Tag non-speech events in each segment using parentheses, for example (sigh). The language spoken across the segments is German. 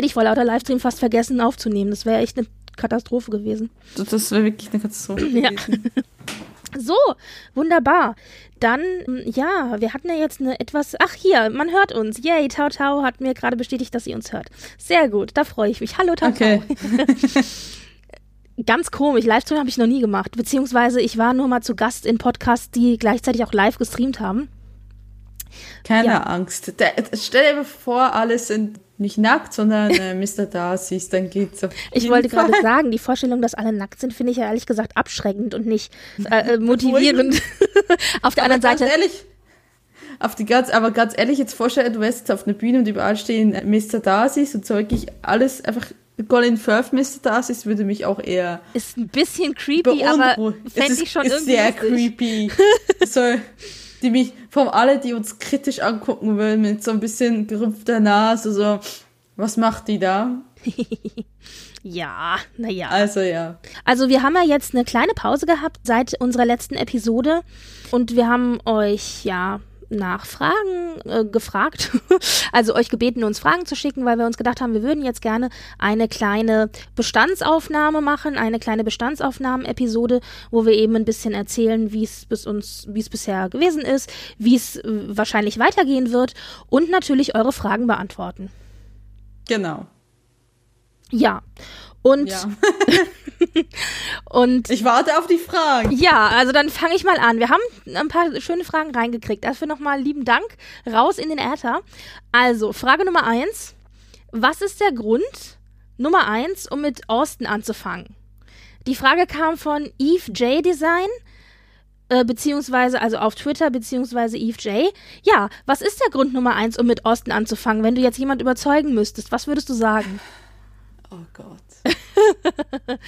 Hätte ich vor lauter Livestream fast vergessen aufzunehmen. Das wäre echt eine Katastrophe gewesen. Das wäre wirklich eine Katastrophe Ja. gewesen. (laughs) So, wunderbar. Dann, ja, wir hatten ja jetzt eine etwas. Ach, hier, man hört uns. Yay, Tau Tau hat mir gerade bestätigt, dass sie uns hört. Sehr gut, da freue ich mich. Hallo, Tau Okay. Tau. (laughs) Ganz komisch, Livestream habe ich noch nie gemacht. Beziehungsweise ich war nur mal zu Gast in Podcasts, die gleichzeitig auch live gestreamt haben. Keine Ja. Angst. Der, stell dir vor, alle sind nicht nackt, sondern äh, Mr. Darcy's, dann geht's auf Ich wollte gerade sagen, die Vorstellung, dass alle nackt sind, finde ich ja ehrlich gesagt abschreckend und nicht äh, äh, motivierend. (laughs) Auf der anderen Seite, ehrlich, auf die ganz, aber ganz ehrlich, jetzt vorstellen, du wärst jetzt auf einer Bühne und überall stehen Mr. Darcy's und so wirklich alles einfach Colin Firth Mr. Darcy's würde mich auch eher ist ein bisschen creepy, aber fände ist- ich schon ist irgendwie sehr lustig. creepy. (laughs) so, die mich, von alle, die uns kritisch angucken würden, mit so ein bisschen gerümpfter Nase, so, was macht die da? (laughs) Ja, naja. Also ja. Also wir haben ja jetzt eine kleine Pause gehabt seit unserer letzten Episode und wir haben euch ja nach Fragen äh, gefragt, (laughs) also euch gebeten, uns Fragen zu schicken, weil wir uns gedacht haben, wir würden jetzt gerne eine kleine Bestandsaufnahme machen, eine kleine Bestandsaufnahmen-Episode, wo wir eben ein bisschen erzählen, wie es bis uns, wie es bisher gewesen ist, wie es äh, wahrscheinlich weitergehen wird und natürlich eure Fragen beantworten. Genau. Ja. Und, Ja. (laughs) und Ich warte auf die Fragen. Ja, also dann fange ich mal an. Wir haben ein paar schöne Fragen reingekriegt. Dafür nochmal lieben Dank. Raus in den Äther. Also, Frage Nummer eins. Was ist der Grund Nummer eins, um mit Austin anzufangen? Die Frage kam von Eve J Design, äh, beziehungsweise, also auf Twitter, beziehungsweise Eve J. Ja, was ist der Grund Nummer eins, um mit Austin anzufangen? Wenn du jetzt jemand überzeugen müsstest, was würdest du sagen? Oh Gott. (laughs)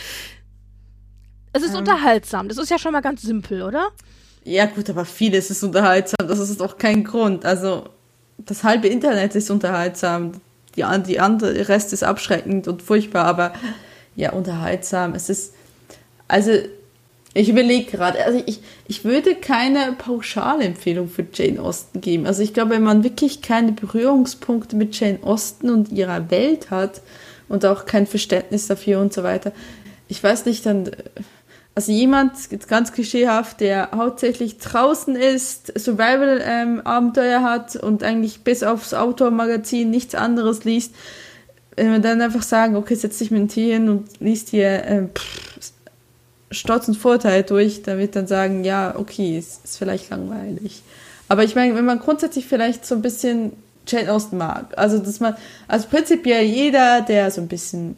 Es ist unterhaltsam. Das ist ja schon mal ganz simpel, oder? Ja gut, aber vieles ist unterhaltsam. Das ist doch kein Grund. Also das halbe Internet ist unterhaltsam. Die, die andere der Rest ist abschreckend und furchtbar. Aber ja, unterhaltsam. Es ist also ich überlege gerade. Also ich, ich würde keine Pauschalempfehlung für Jane Austen geben. Also ich glaube, wenn man wirklich keine Berührungspunkte mit Jane Austen und ihrer Welt hat und auch kein Verständnis dafür und so weiter, ich weiß nicht, dann also jemand, ganz klischeehaft, der hauptsächlich draußen ist, Survival-Abenteuer hat und eigentlich bis aufs Outdoor-Magazin nichts anderes liest, wenn wir dann einfach sagen, okay, setz dich mit dem Tee hin und liest hier ähm, pff, Stolz und Vorteil durch, wird dann sagen, ja, okay, es ist vielleicht langweilig. Aber ich meine, wenn man grundsätzlich vielleicht so ein bisschen Jane Austen mag, also dass man, also prinzipiell jeder, der so ein bisschen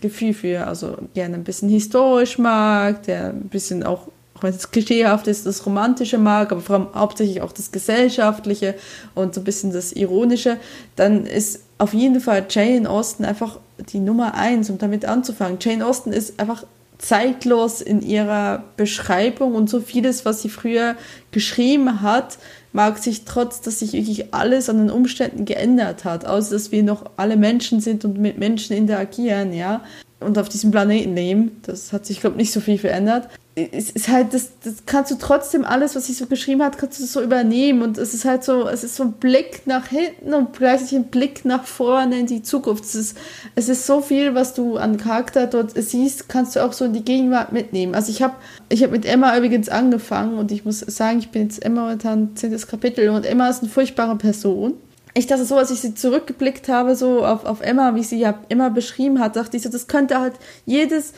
Gefühl für, also gerne ein bisschen historisch mag, der ein bisschen auch, auch wenn es klischeehaft ist, das Romantische mag, aber vor allem hauptsächlich auch das Gesellschaftliche und so ein bisschen das Ironische, dann ist auf jeden Fall Jane Austen einfach die Nummer eins, um damit anzufangen. Jane Austen ist einfach zeitlos in ihrer Beschreibung und so vieles, was sie früher geschrieben hat, mag sich trotz, dass sich wirklich alles an den Umständen geändert hat, außer dass wir noch alle Menschen sind und mit Menschen interagieren, ja, und auf diesem Planeten leben. Das hat sich, glaube ich, nicht so viel verändert. Es ist halt, das, das kannst du trotzdem alles, was sie so geschrieben hat, kannst du so übernehmen. Und es ist halt so, es ist so ein Blick nach hinten und gleichzeitig ein Blick nach vorne in die Zukunft. Es ist, es ist so viel, was du an Charakter dort siehst, kannst du auch so in die Gegenwart mitnehmen. Also ich habe ich hab mit Emma übrigens angefangen und ich muss sagen, ich bin jetzt Emma momentan zehntes Kapitel und Emma ist eine furchtbare Person ich dachte so, als ich sie zurückgeblickt habe, so auf, auf Emma, wie sie ja immer beschrieben hat, dachte ich so, das könnte halt jedes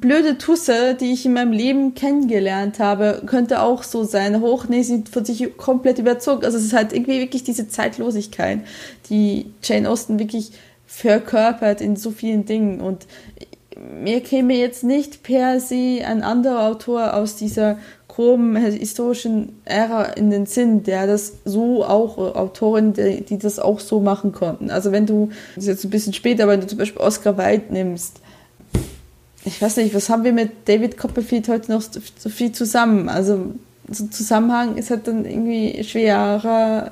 blöde Tusse, die ich in meinem Leben kennengelernt habe, könnte auch so sein. Hoch, nee, sie von sich komplett überzogen. Also es ist halt irgendwie wirklich diese Zeitlosigkeit, die Jane Austen wirklich verkörpert in so vielen Dingen. Und mir käme jetzt nicht per se ein anderer Autor aus dieser groben historischen Ära in den Sinn, der das so auch, äh, Autoren, die, die das auch so machen konnten. Also wenn du, das ist jetzt ein bisschen später, wenn du zum Beispiel Oscar Wilde nimmst, ich weiß nicht, was haben wir mit David Copperfield heute noch so viel zusammen? Also so Zusammenhang ist halt dann irgendwie schwerer.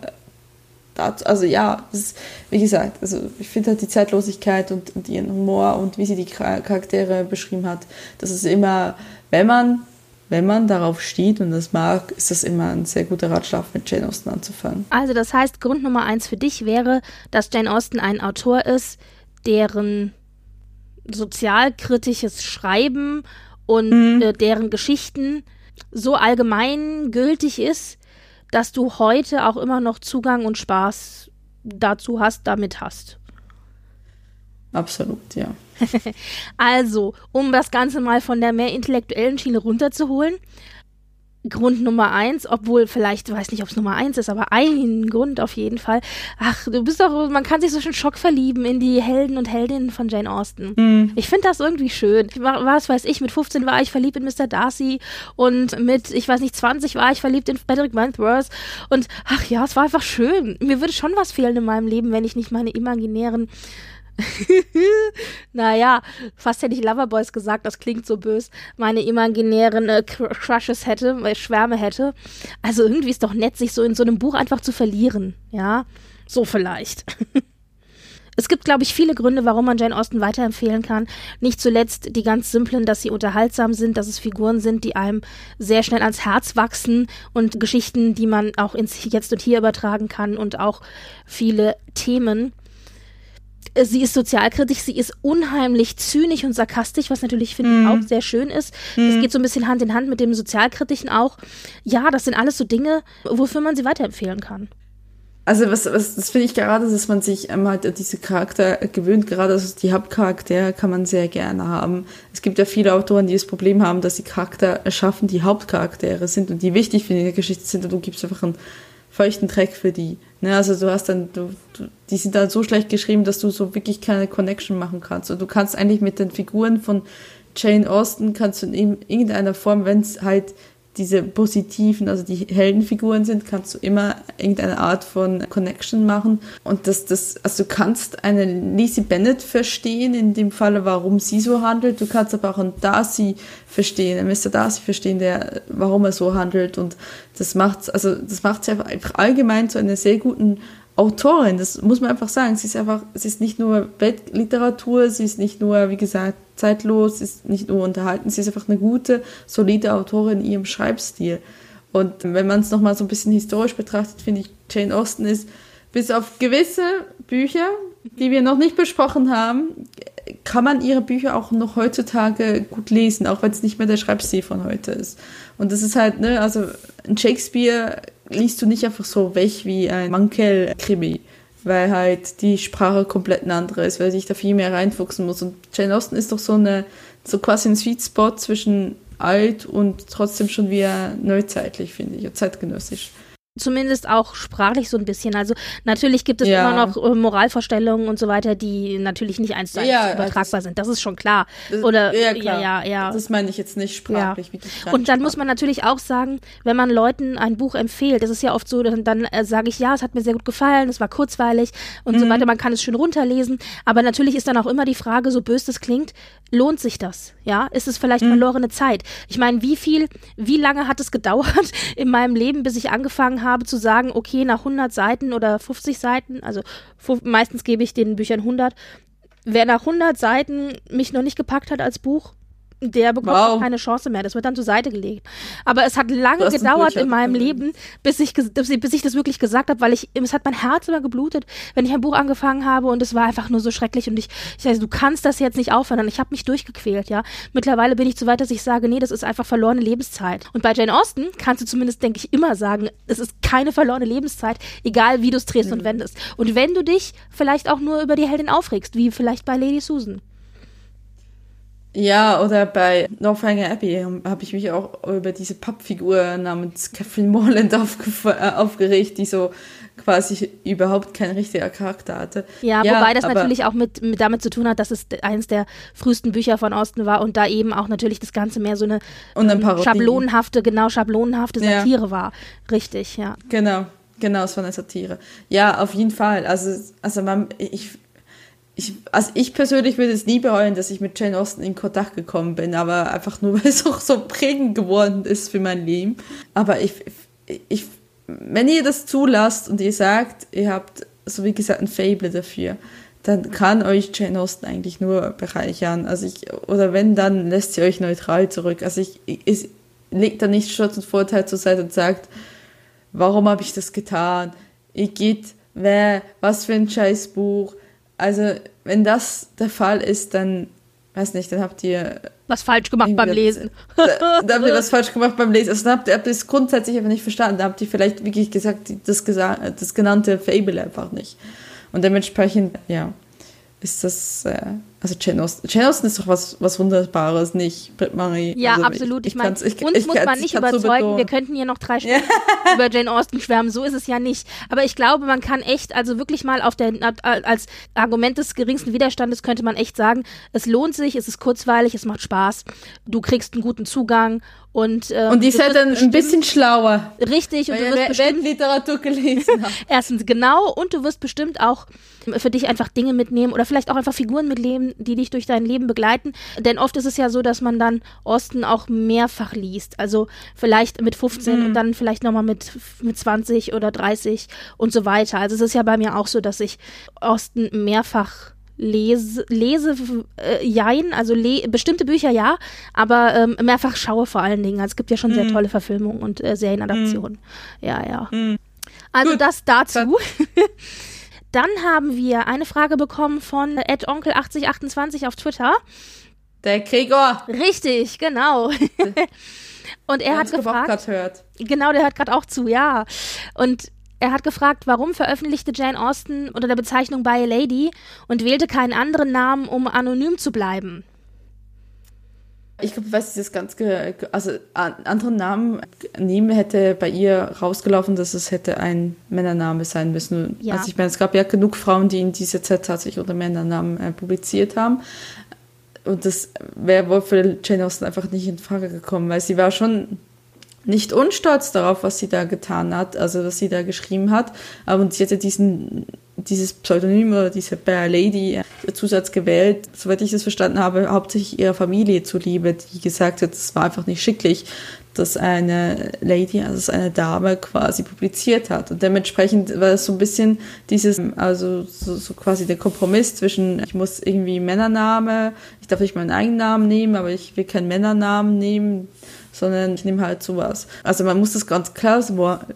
Also ja, ist, wie gesagt, also ich finde halt die Zeitlosigkeit und, und ihren Humor und wie sie die Charaktere beschrieben hat, das ist immer, wenn man wenn man darauf steht und das mag, ist das immer ein sehr guter Ratschlag, mit Jane Austen anzufangen. Also das heißt, Grund Nummer eins für dich wäre, dass Jane Austen ein Autor ist, deren sozialkritisches Schreiben und mhm. äh, deren Geschichten so allgemein gültig ist, dass du heute auch immer noch Zugang und Spaß dazu hast, damit hast. Absolut, ja. (laughs) also, um das Ganze mal von der mehr intellektuellen Schiene runterzuholen, Grund Nummer eins, obwohl vielleicht, weiß nicht, ob es Nummer eins ist, aber ein Grund auf jeden Fall. Ach, du bist doch, man kann sich so schön Schock verlieben in die Helden und Heldinnen von Jane Austen. Mm. Ich finde das irgendwie schön. Was weiß ich, mit 15 war ich verliebt in Mr. Darcy und mit, ich weiß nicht, 20 war ich verliebt in Frederick Wentworth und ach ja, es war einfach schön. Mir würde schon was fehlen in meinem Leben, wenn ich nicht meine imaginären (laughs) naja, fast hätte ich Loverboys gesagt, das klingt so bös, meine imaginären äh, Crushes hätte, ich Schwärme hätte. Also irgendwie ist doch nett, sich so in so einem Buch einfach zu verlieren, ja? So vielleicht. (laughs) Es gibt, glaube ich, viele Gründe, warum man Jane Austen weiterempfehlen kann. Nicht zuletzt die ganz simplen, dass sie unterhaltsam sind, dass es Figuren sind, die einem sehr schnell ans Herz wachsen und Geschichten, die man auch ins Jetzt und Hier übertragen kann und auch viele Themen sie ist sozialkritisch, sie ist unheimlich zynisch und sarkastisch, was natürlich, finde mm. ich, auch sehr schön ist. Mm. Das geht so ein bisschen Hand in Hand mit dem Sozialkritischen auch. Ja, das sind alles so Dinge, wofür man sie weiterempfehlen kann. Also was, was das finde ich gerade, dass man sich einmal halt diese Charakter gewöhnt, gerade also die Hauptcharaktere kann man sehr gerne haben. Es gibt ja viele Autoren, die das Problem haben, dass sie Charakter erschaffen, die Hauptcharaktere sind und die wichtig für die Geschichte sind und du gibst einfach einen feuchten Dreck für die. Ne, also du hast dann, du, du, die sind dann so schlecht geschrieben, dass du so wirklich keine Connection machen kannst. Und du kannst eigentlich mit den Figuren von Jane Austen kannst du in irgendeiner Form, wenn es halt diese positiven, also die Heldenfiguren sind, kannst du immer irgendeine Art von Connection machen. Und das, das, also du kannst eine Lizzie Bennett verstehen, in dem Falle, warum sie so handelt. Du kannst aber auch einen Darcy verstehen, einen Mr. Darcy verstehen, der, warum er so handelt. Und das macht, also, das macht sie einfach allgemein zu einer sehr guten Autorin, das muss man einfach sagen. Sie ist einfach, sie ist nicht nur Weltliteratur, sie ist nicht nur, wie gesagt, zeitlos, sie ist nicht nur unterhalten, sie ist einfach eine gute, solide Autorin in ihrem Schreibstil. Und wenn man es nochmal so ein bisschen historisch betrachtet, finde ich, Jane Austen ist bis auf gewisse Bücher, die wir noch nicht besprochen haben, kann man ihre Bücher auch noch heutzutage gut lesen, auch wenn es nicht mehr der Schreibstil von heute ist. Und das ist halt, ne, also ein Shakespeare liest du nicht einfach so weg wie ein Mankell-Krimi, weil halt die Sprache komplett eine andere ist, weil sich da viel mehr reinfuchsen muss. Und Jane Austen ist doch so eine, so quasi ein Sweet Spot zwischen alt und trotzdem schon wieder neuzeitlich, finde ich, zeitgenössisch zumindest auch sprachlich so ein bisschen. Also natürlich gibt es ja. immer noch äh, Moralvorstellungen und so weiter, die natürlich nicht eins zu eins ja, übertragbar sind. Das ist schon klar. Oder ja, klar. ja, ja, ja. Das meine ich jetzt nicht sprachlich. Und dann muss man natürlich auch sagen, wenn man Leuten ein Buch empfiehlt, das ist ja oft so, dann, dann äh, sage ich, ja, es hat mir sehr gut gefallen, es war kurzweilig und mhm. so weiter. Man kann es schön runterlesen. Aber natürlich ist dann auch immer die Frage, so böse das klingt, lohnt sich das? Ja, ist es vielleicht mhm. verlorene Zeit? Ich meine, wie viel, wie lange hat es gedauert (laughs) in meinem Leben, bis ich angefangen habe zu sagen, okay, nach 100 Seiten oder 50 Seiten, also meistens gebe ich den Büchern 100, wer nach 100 Seiten mich noch nicht gepackt hat als Buch, der bekommt wow. keine Chance mehr. Das wird dann zur Seite gelegt. Aber es hat lange gedauert in meinem Leben, bis ich, bis ich das wirklich gesagt habe, weil ich, es hat mein Herz immer geblutet, wenn ich ein Buch angefangen habe und es war einfach nur so schrecklich und ich, ich sage, du kannst das jetzt nicht aufhören. Und ich habe mich durchgequält, ja. Mittlerweile bin ich so weit, dass ich sage, nee, das ist einfach verlorene Lebenszeit. Und bei Jane Austen kannst du zumindest, denke ich, immer sagen, es ist keine verlorene Lebenszeit, egal wie du es drehst mhm. und wendest. Und wenn du dich vielleicht auch nur über die Heldin aufregst, wie vielleicht bei Lady Susan. Ja, oder bei Northanger Abbey habe ich mich auch über diese Pappfigur namens Catherine Morland (laughs) äh, aufgeregt, die so quasi überhaupt kein richtiger Charakter hatte. Ja, ja wobei das natürlich auch mit, mit damit zu tun hat, dass es eines der frühesten Bücher von Osten war und da eben auch natürlich das Ganze mehr so eine ähm, schablonenhafte, genau schablonenhafte Satire ja. war. Richtig, ja. Genau, genau, es war eine Satire. Ja, auf jeden Fall. Also, also man, ich, ich, also ich persönlich würde es nie bereuen, dass ich mit Jane Austen in Kontakt gekommen bin, aber einfach nur, (laughs) weil es auch so prägend geworden ist für mein Leben. Aber ich, ich, wenn ihr das zulasst und ihr sagt, ihr habt, so wie gesagt, ein Fable dafür, dann kann euch Jane Austen eigentlich nur bereichern. Also ich, oder wenn, dann lässt sie euch neutral zurück. Also ich, ich legt da nicht Schutz und Vorteil zur Seite und sagt, warum habe ich das getan? Ihr geht, wer, was für ein Scheißbuch also, wenn das der Fall ist, dann, weiß nicht, dann habt ihr. Was falsch gemacht beim Lesen. Da, da, habt ihr was falsch gemacht beim Lesen. Also, dann habt ihr, habt es grundsätzlich einfach nicht verstanden. Da habt ihr vielleicht wirklich gesagt, das, das genannte Fable einfach nicht. Und dementsprechend, ja, ist das. Äh, also Jane Austen. Jane Austen ist doch was, was Wunderbares, nicht Britt Marie. Ja, also absolut. Ich, ich, meine, uns ich, muss man nicht überzeugen. So wir könnten hier noch drei Stunden ja. (laughs) über Jane Austen schwärmen. So ist es ja nicht. Aber ich glaube, man kann echt, also wirklich mal auf der, als Argument des geringsten Widerstandes könnte man echt sagen, es lohnt sich, es ist kurzweilig, es macht Spaß. Du kriegst einen guten Zugang und, ähm, und die ist halt dann ein bisschen schlauer. Richtig. Und du wirst bestimmt Literatur gelesen. (laughs) Erstens, genau. Und du wirst bestimmt auch für dich einfach Dinge mitnehmen oder vielleicht auch einfach Figuren mitnehmen, die dich durch dein Leben begleiten. Denn oft ist es ja so, dass man dann Osten auch mehrfach liest. Also vielleicht mit 15 mhm. und dann vielleicht nochmal mit, mit 20 oder 30 und so weiter. Also es ist ja bei mir auch so, dass ich Osten mehrfach lese, lese äh, jein, also le bestimmte Bücher ja, aber ähm, mehrfach schaue vor allen Dingen. Also es gibt ja schon mm. sehr mhm. tolle Verfilmungen und äh, Serienadaptionen. Mm. Ja, ja. Mm. Also Gut. das dazu. (laughs) Dann haben wir eine Frage bekommen von Onkel8028 auf Twitter. Der Gregor. Richtig, genau. (laughs) und er hat gefragt. Hört. Genau, der hört gerade auch zu, ja. Und er hat gefragt, warum veröffentlichte Jane Austen unter der Bezeichnung By a Lady und wählte keinen anderen Namen, um anonym zu bleiben. Ich glaube, was das ganz, also anderen Namen nehmen hätte bei ihr rausgelaufen, dass es hätte ein Männername sein müssen. Ja. Also ich meine, es gab ja genug Frauen, die in dieser Zeit tatsächlich unter Männernamen äh, publiziert haben. Und das wäre wohl für Jane Austen einfach nicht in Frage gekommen, weil sie war schon nicht unstolz darauf, was sie da getan hat, also was sie da geschrieben hat. Aber sie hatte diesen, dieses Pseudonym oder diese Bear Lady äh, Zusatz gewählt, soweit ich das verstanden habe, hauptsächlich ihrer Familie zuliebe, die gesagt hat, es war einfach nicht schicklich, dass eine Lady, also eine Dame quasi publiziert hat. Und dementsprechend war es so ein bisschen dieses, also so, so quasi der Kompromiss zwischen, ich muss irgendwie Männername, ich darf nicht meinen eigenen Namen nehmen, aber ich will keinen Männernamen nehmen sondern ich nehme halt sowas. Also man muss das ganz klar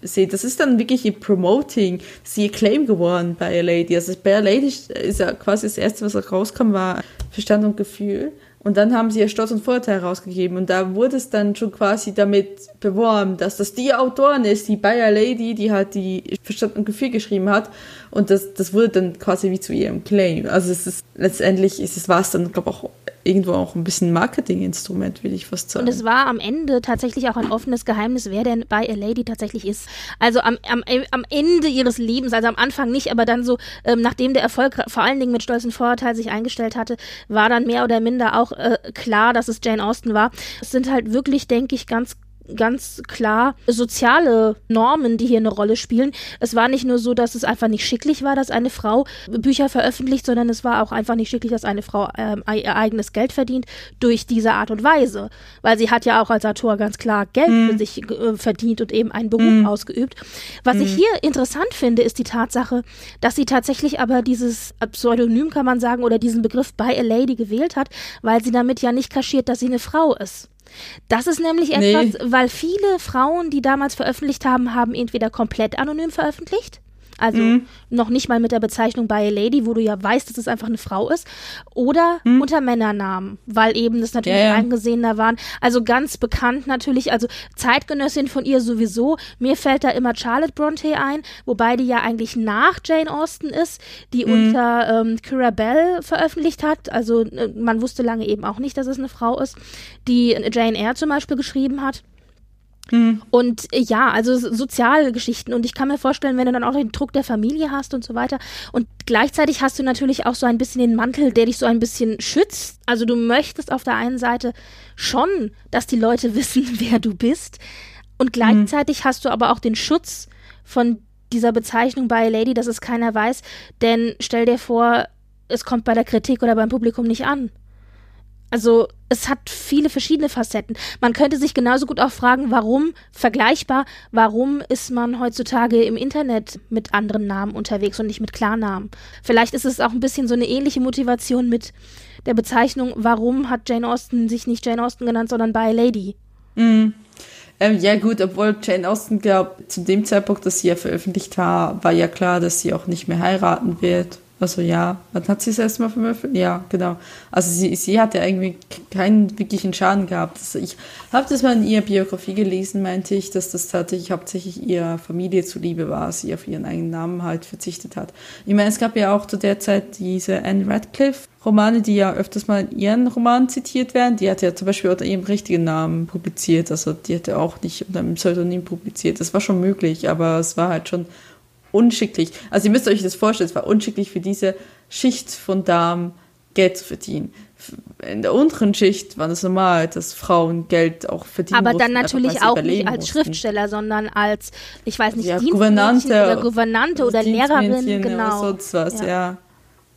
sehen. Das ist dann wirklich ihr Promoting, sie ihr Claim geworden bei A Lady. Also bei A Lady ist ja quasi das erste, was rauskam, war Verstand und Gefühl. Und dann haben sie ihr Stolz und Vorteil rausgegeben. Und da wurde es dann schon quasi damit beworben, dass das die Autorin ist, die Bayer Lady, die halt die Verstand und Gefühl geschrieben hat. Und das, das wurde dann quasi wie zu ihrem Claim. Also es ist letztendlich ist es war es dann, glaube ich, auch irgendwo auch ein bisschen Marketinginstrument, will ich fast sagen. Und es war am Ende tatsächlich auch ein offenes Geheimnis, wer denn bei A Lady tatsächlich ist. Also am, am, am Ende ihres Lebens, also am Anfang nicht, aber dann so, ähm, nachdem der Erfolg vor allen Dingen mit Stolz und Vorurteil sich eingestellt hatte, war dann mehr oder minder auch äh, klar, dass es Jane Austen war. Es sind halt wirklich, denke ich, ganz ganz klar soziale Normen, die hier eine Rolle spielen. Es war nicht nur so, dass es einfach nicht schicklich war, dass eine Frau Bücher veröffentlicht, sondern es war auch einfach nicht schicklich, dass eine Frau ähm, ihr eigenes Geld verdient durch diese Art und Weise. Weil sie hat ja auch als Autor ganz klar Geld mm. für sich äh, verdient und eben einen Beruf mm. ausgeübt. Was mm. ich hier interessant finde, ist die Tatsache, dass sie tatsächlich aber dieses Pseudonym, kann man sagen, oder diesen Begriff by a lady gewählt hat, weil sie damit ja nicht kaschiert, dass sie eine Frau ist. Das ist nämlich etwas, nee. weil viele Frauen, die damals veröffentlicht haben, haben entweder komplett anonym veröffentlicht, Also Mhm. noch nicht mal mit der Bezeichnung by a lady, wo du ja weißt, dass es einfach eine Frau ist. Oder unter Männernamen, weil eben das natürlich Mhm. Ja, ja. angesehener waren. Also ganz bekannt natürlich, also Zeitgenössin von ihr sowieso. Mir fällt da immer Charlotte Bronte ein, wobei die ja eigentlich nach Jane Austen ist, die Mhm. unter ähm, Kyra Bell veröffentlicht hat. Also äh, man wusste lange eben auch nicht, dass es eine Frau ist, die Jane Eyre zum Beispiel geschrieben hat. Und äh, ja, also so- Sozialgeschichten. Und ich kann mir vorstellen, wenn du dann auch den Druck der Familie hast und so weiter. Und gleichzeitig hast du natürlich auch so ein bisschen den Mantel, der dich so ein bisschen schützt. Also du möchtest auf der einen Seite schon, dass die Leute (laughs) wissen, wer du bist. Und gleichzeitig hast du aber auch den Schutz von dieser Bezeichnung a Lady, dass es keiner weiß. Denn stell dir vor, es kommt bei der Kritik oder beim Publikum nicht an. Also es hat viele verschiedene Facetten. Man könnte sich genauso gut auch fragen, warum, vergleichbar, warum ist man heutzutage im Internet mit anderen Namen unterwegs und nicht mit Klarnamen? Vielleicht ist es auch ein bisschen so eine ähnliche Motivation mit der Bezeichnung, warum hat Jane Austen sich nicht Jane Austen genannt, sondern by Lady? Ähm, ja gut, obwohl Jane Austen glaubt, zu dem Zeitpunkt, dass sie ja veröffentlicht war, war ja klar, dass sie auch nicht mehr heiraten wird. Also ja, wann hat sie es erstmal veröffentlicht? Ja, genau. Also sie, sie hat ja irgendwie keinen wirklichen Schaden gehabt. Also ich habe das mal in ihrer Biografie gelesen, meinte ich, dass das tatsächlich hauptsächlich ihrer Familie zuliebe war, sie auf ihren eigenen Namen halt verzichtet hat. Ich meine, es gab ja auch zu der Zeit diese Anne Radcliffe Romane, die ja öfters mal in ihren Romanen zitiert werden. Die hat ja zum Beispiel unter ihrem richtigen Namen publiziert. Also die hat ja auch nicht unter einem Pseudonym publiziert. Das war schon möglich, aber es war halt schon unschicklich. Also ihr müsst euch das vorstellen, es war unschicklich für diese Schicht von Damen Geld zu verdienen. In der unteren Schicht war es normal, dass Frauen Geld auch verdienen Aber dann natürlich auch nicht als mussten. Schriftsteller, sondern als, ich weiß nicht, Ja, Gouvernante oder Gouvernante oder Lehrerin, genau. Oder sonst was, Ja. ja.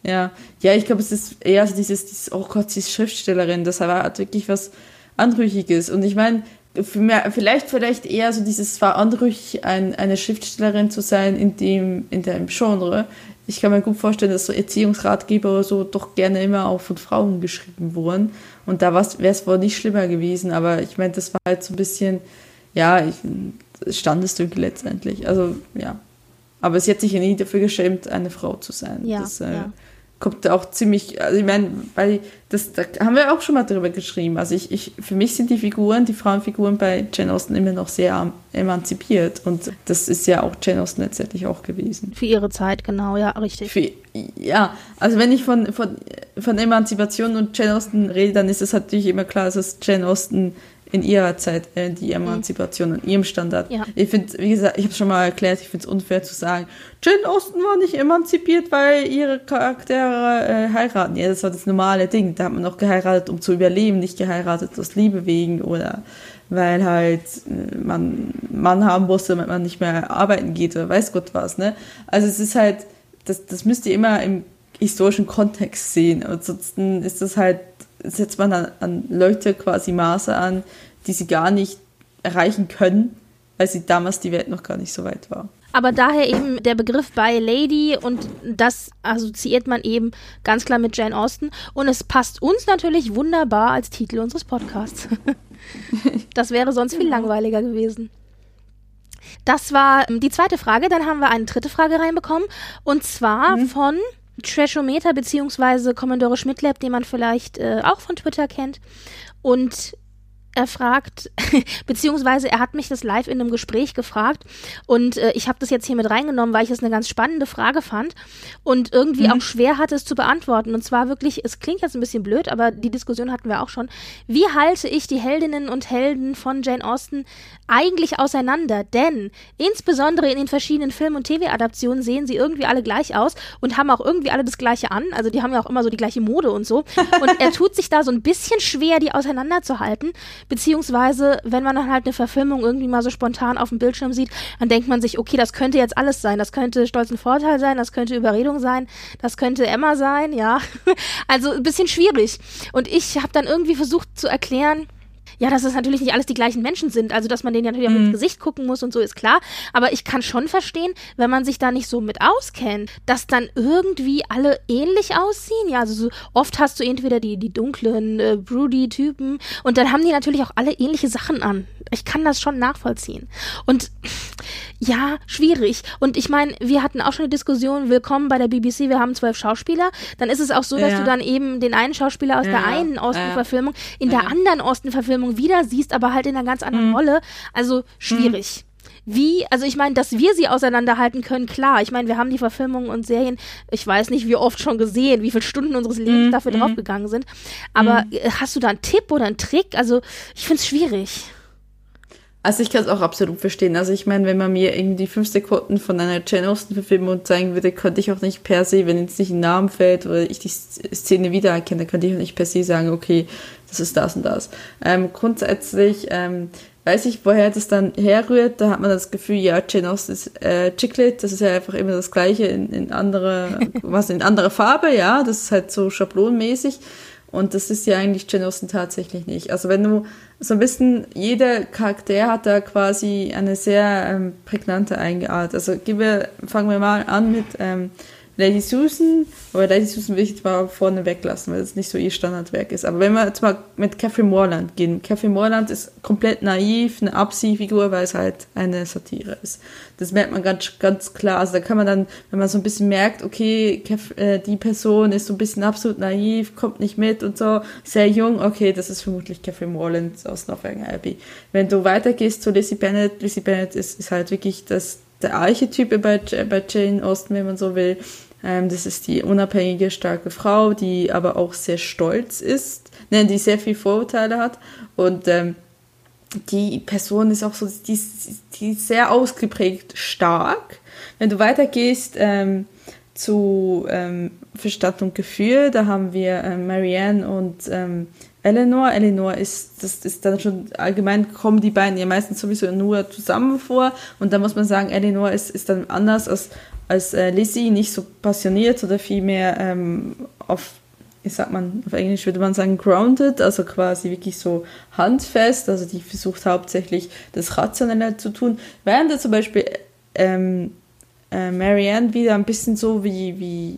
Ja, ja, ich glaube, es ist eher so dieses, dieses, oh Gott, sie ist Schriftstellerin, das war wirklich was Anrüchiges. Und ich meine, vielleicht, vielleicht eher so dieses, anrüchig, ein, eine Schriftstellerin zu sein in dem, in dem Genre. Ich kann mir gut vorstellen, dass so Erziehungsratgeber oder so doch gerne immer auch von Frauen geschrieben wurden. Und da wäre es wohl nicht schlimmer gewesen, aber ich meine, das war halt so ein bisschen, ja, ich, Standesdünkel letztendlich. Also, ja. Aber sie hat sich ja nie dafür geschämt, eine Frau zu sein. Ja, das äh, ja. Kommt auch ziemlich, also ich meine, weil das, da haben wir auch schon mal drüber geschrieben. Also ich, ich, für mich sind die Figuren, die Frauenfiguren bei Jane Austen immer noch sehr emanzipiert. Und das ist ja auch Jane Austen letztendlich auch gewesen. Für ihre Zeit, genau, ja, richtig. Für, ja, also wenn ich von, von, von Emanzipation und Jane Austen rede, dann ist es natürlich immer klar, dass es Jane Austen in ihrer Zeit äh, die Emanzipation und ihrem Standard. Ja. Ich finde, wie gesagt, ich habe schon mal erklärt, ich finde es unfair zu sagen, Jane Austen war nicht emanzipiert, weil ihre Charaktere äh, heiraten. Ja, das war das normale Ding. Da hat man noch geheiratet, um zu überleben, nicht geheiratet aus Liebe wegen oder weil halt äh, man Mann haben musste, damit man nicht mehr arbeiten geht oder weiß Gott was. Ne? Also es ist halt, das, das müsst ihr immer im historischen Kontext sehen. Ansonsten ist das halt, setzt man an, an Leute quasi Maße an, die sie gar nicht erreichen können, weil sie damals die Welt noch gar nicht so weit war. Aber daher eben der Begriff by Lady und das assoziiert man eben ganz klar mit Jane Austen und es passt uns natürlich wunderbar als Titel unseres Podcasts. (laughs) das wäre sonst viel langweiliger gewesen. Das war ähm, die zweite Frage. Dann haben wir eine dritte Frage reinbekommen und zwar von Trashometer beziehungsweise Commodore Schmidtlab, den man vielleicht äh, auch von Twitter kennt. Und er fragt, (laughs) beziehungsweise er hat mich das live in einem Gespräch gefragt und äh, ich habe das jetzt hier mit reingenommen, weil ich es eine ganz spannende Frage fand und irgendwie auch schwer hatte es zu beantworten. Und zwar wirklich, es klingt jetzt ein bisschen blöd, aber die Diskussion hatten wir auch schon. Wie halte ich die Heldinnen und Helden von Jane Austen eigentlich auseinander? Denn insbesondere in den verschiedenen Film- und TV-Adaptionen sehen sie irgendwie alle gleich aus und haben auch irgendwie alle das Gleiche an. Also die haben ja auch immer so die gleiche Mode und so. (laughs) Und er tut sich da so ein bisschen schwer, die auseinanderzuhalten. Beziehungsweise, wenn man dann halt eine Verfilmung irgendwie mal so spontan auf dem Bildschirm sieht, dann denkt man sich, okay, das könnte jetzt alles sein. Das könnte Stolz und Vorteil sein, das könnte Überredung sein, das könnte Emma sein, ja. (laughs) Also ein bisschen schwierig. Und ich habe dann irgendwie versucht zu erklären, ja, dass es natürlich nicht alles die gleichen Menschen sind, also dass man denen ja natürlich auch ins Gesicht gucken muss und so ist klar, aber ich kann schon verstehen, wenn man sich da nicht so mit auskennt, dass dann irgendwie alle ähnlich aussehen, ja, also so oft hast du entweder die, die dunklen, äh, broody Typen und dann haben die natürlich auch alle ähnliche Sachen an. Ich kann das schon nachvollziehen. Und ja, schwierig. Und ich meine, wir hatten auch schon eine Diskussion, willkommen bei der BBC, wir haben zwölf Schauspieler. Dann ist es auch so, dass Ja. du dann eben den einen Schauspieler aus der Ja. einen Ja. Austenverfilmung in der anderen Austenverfilmung wieder siehst, aber halt in einer ganz anderen Rolle. Also schwierig. Wie, also ich meine, dass wir sie auseinanderhalten können, klar. Ich meine, wir haben die Verfilmungen und Serien, ich weiß nicht, wie oft schon gesehen, wie viele Stunden unseres Lebens dafür draufgegangen sind. Aber äh, hast du da einen Tipp oder einen Trick? Also ich finde es schwierig. Also ich kann es auch absolut verstehen. Also ich meine, wenn man mir irgendwie fünf Sekunden von einer Jane Austen-Verfilmung zeigen würde, könnte ich auch nicht per se, wenn jetzt nicht ein Name fällt oder ich die Szene wiedererkenne, könnte ich auch nicht per se sagen, okay, das ist das und das. Ähm, grundsätzlich ähm, weiß ich, woher das dann herrührt. Da hat man das Gefühl, ja, Austen ist äh, Chiclet, das ist ja einfach immer das Gleiche in, in andere, (laughs) was in anderer Farbe, ja, das ist halt so schablonenmäßig. Und das ist ja eigentlich Austen tatsächlich nicht. Also wenn du so ein bisschen, jeder Charakter hat da quasi eine sehr ähm, prägnante Eigenart. Also gehen wir, fangen wir mal an mit ähm, Lady Susan, aber Lady Susan will ich jetzt mal vorne weglassen, weil das nicht so ihr Standardwerk ist. Aber wenn wir jetzt mal mit Catherine Morland gehen. Catherine Morland ist komplett naiv, eine Abziehfigur, weil es halt eine Satire ist. Das merkt man ganz, ganz klar. Also da kann man dann, wenn man so ein bisschen merkt, okay, äh, die Person ist so ein bisschen absolut naiv, kommt nicht mit und so, sehr jung, okay, das ist vermutlich Catherine Morland aus Northanger Abbey. Wenn du weitergehst zu Lizzie Bennet, Lizzie Bennet ist, ist halt wirklich das, der Archetyp bei, bei Jane Austen, wenn man so will. Ähm, das ist die unabhängige, starke Frau, die aber auch sehr stolz ist, ne, die sehr viel Vorurteile hat und ähm, die Person ist auch so, die, die ist sehr ausgeprägt stark. Wenn du weitergehst ähm, zu ähm, und Gefühl, da haben wir ähm, Marianne und ähm, Eleanor. Eleanor ist, das ist dann schon allgemein kommen die beiden ja meistens sowieso nur zusammen vor. Und da muss man sagen, Eleanor ist, ist dann anders als, als äh, Lizzie, nicht so passioniert oder vielmehr ähm, auf ich sag man, auf Englisch würde man sagen grounded, also quasi wirklich so handfest, also die versucht hauptsächlich das Rationelle zu tun, während da zum Beispiel ähm, äh, Marianne wieder ein bisschen so wie, wie,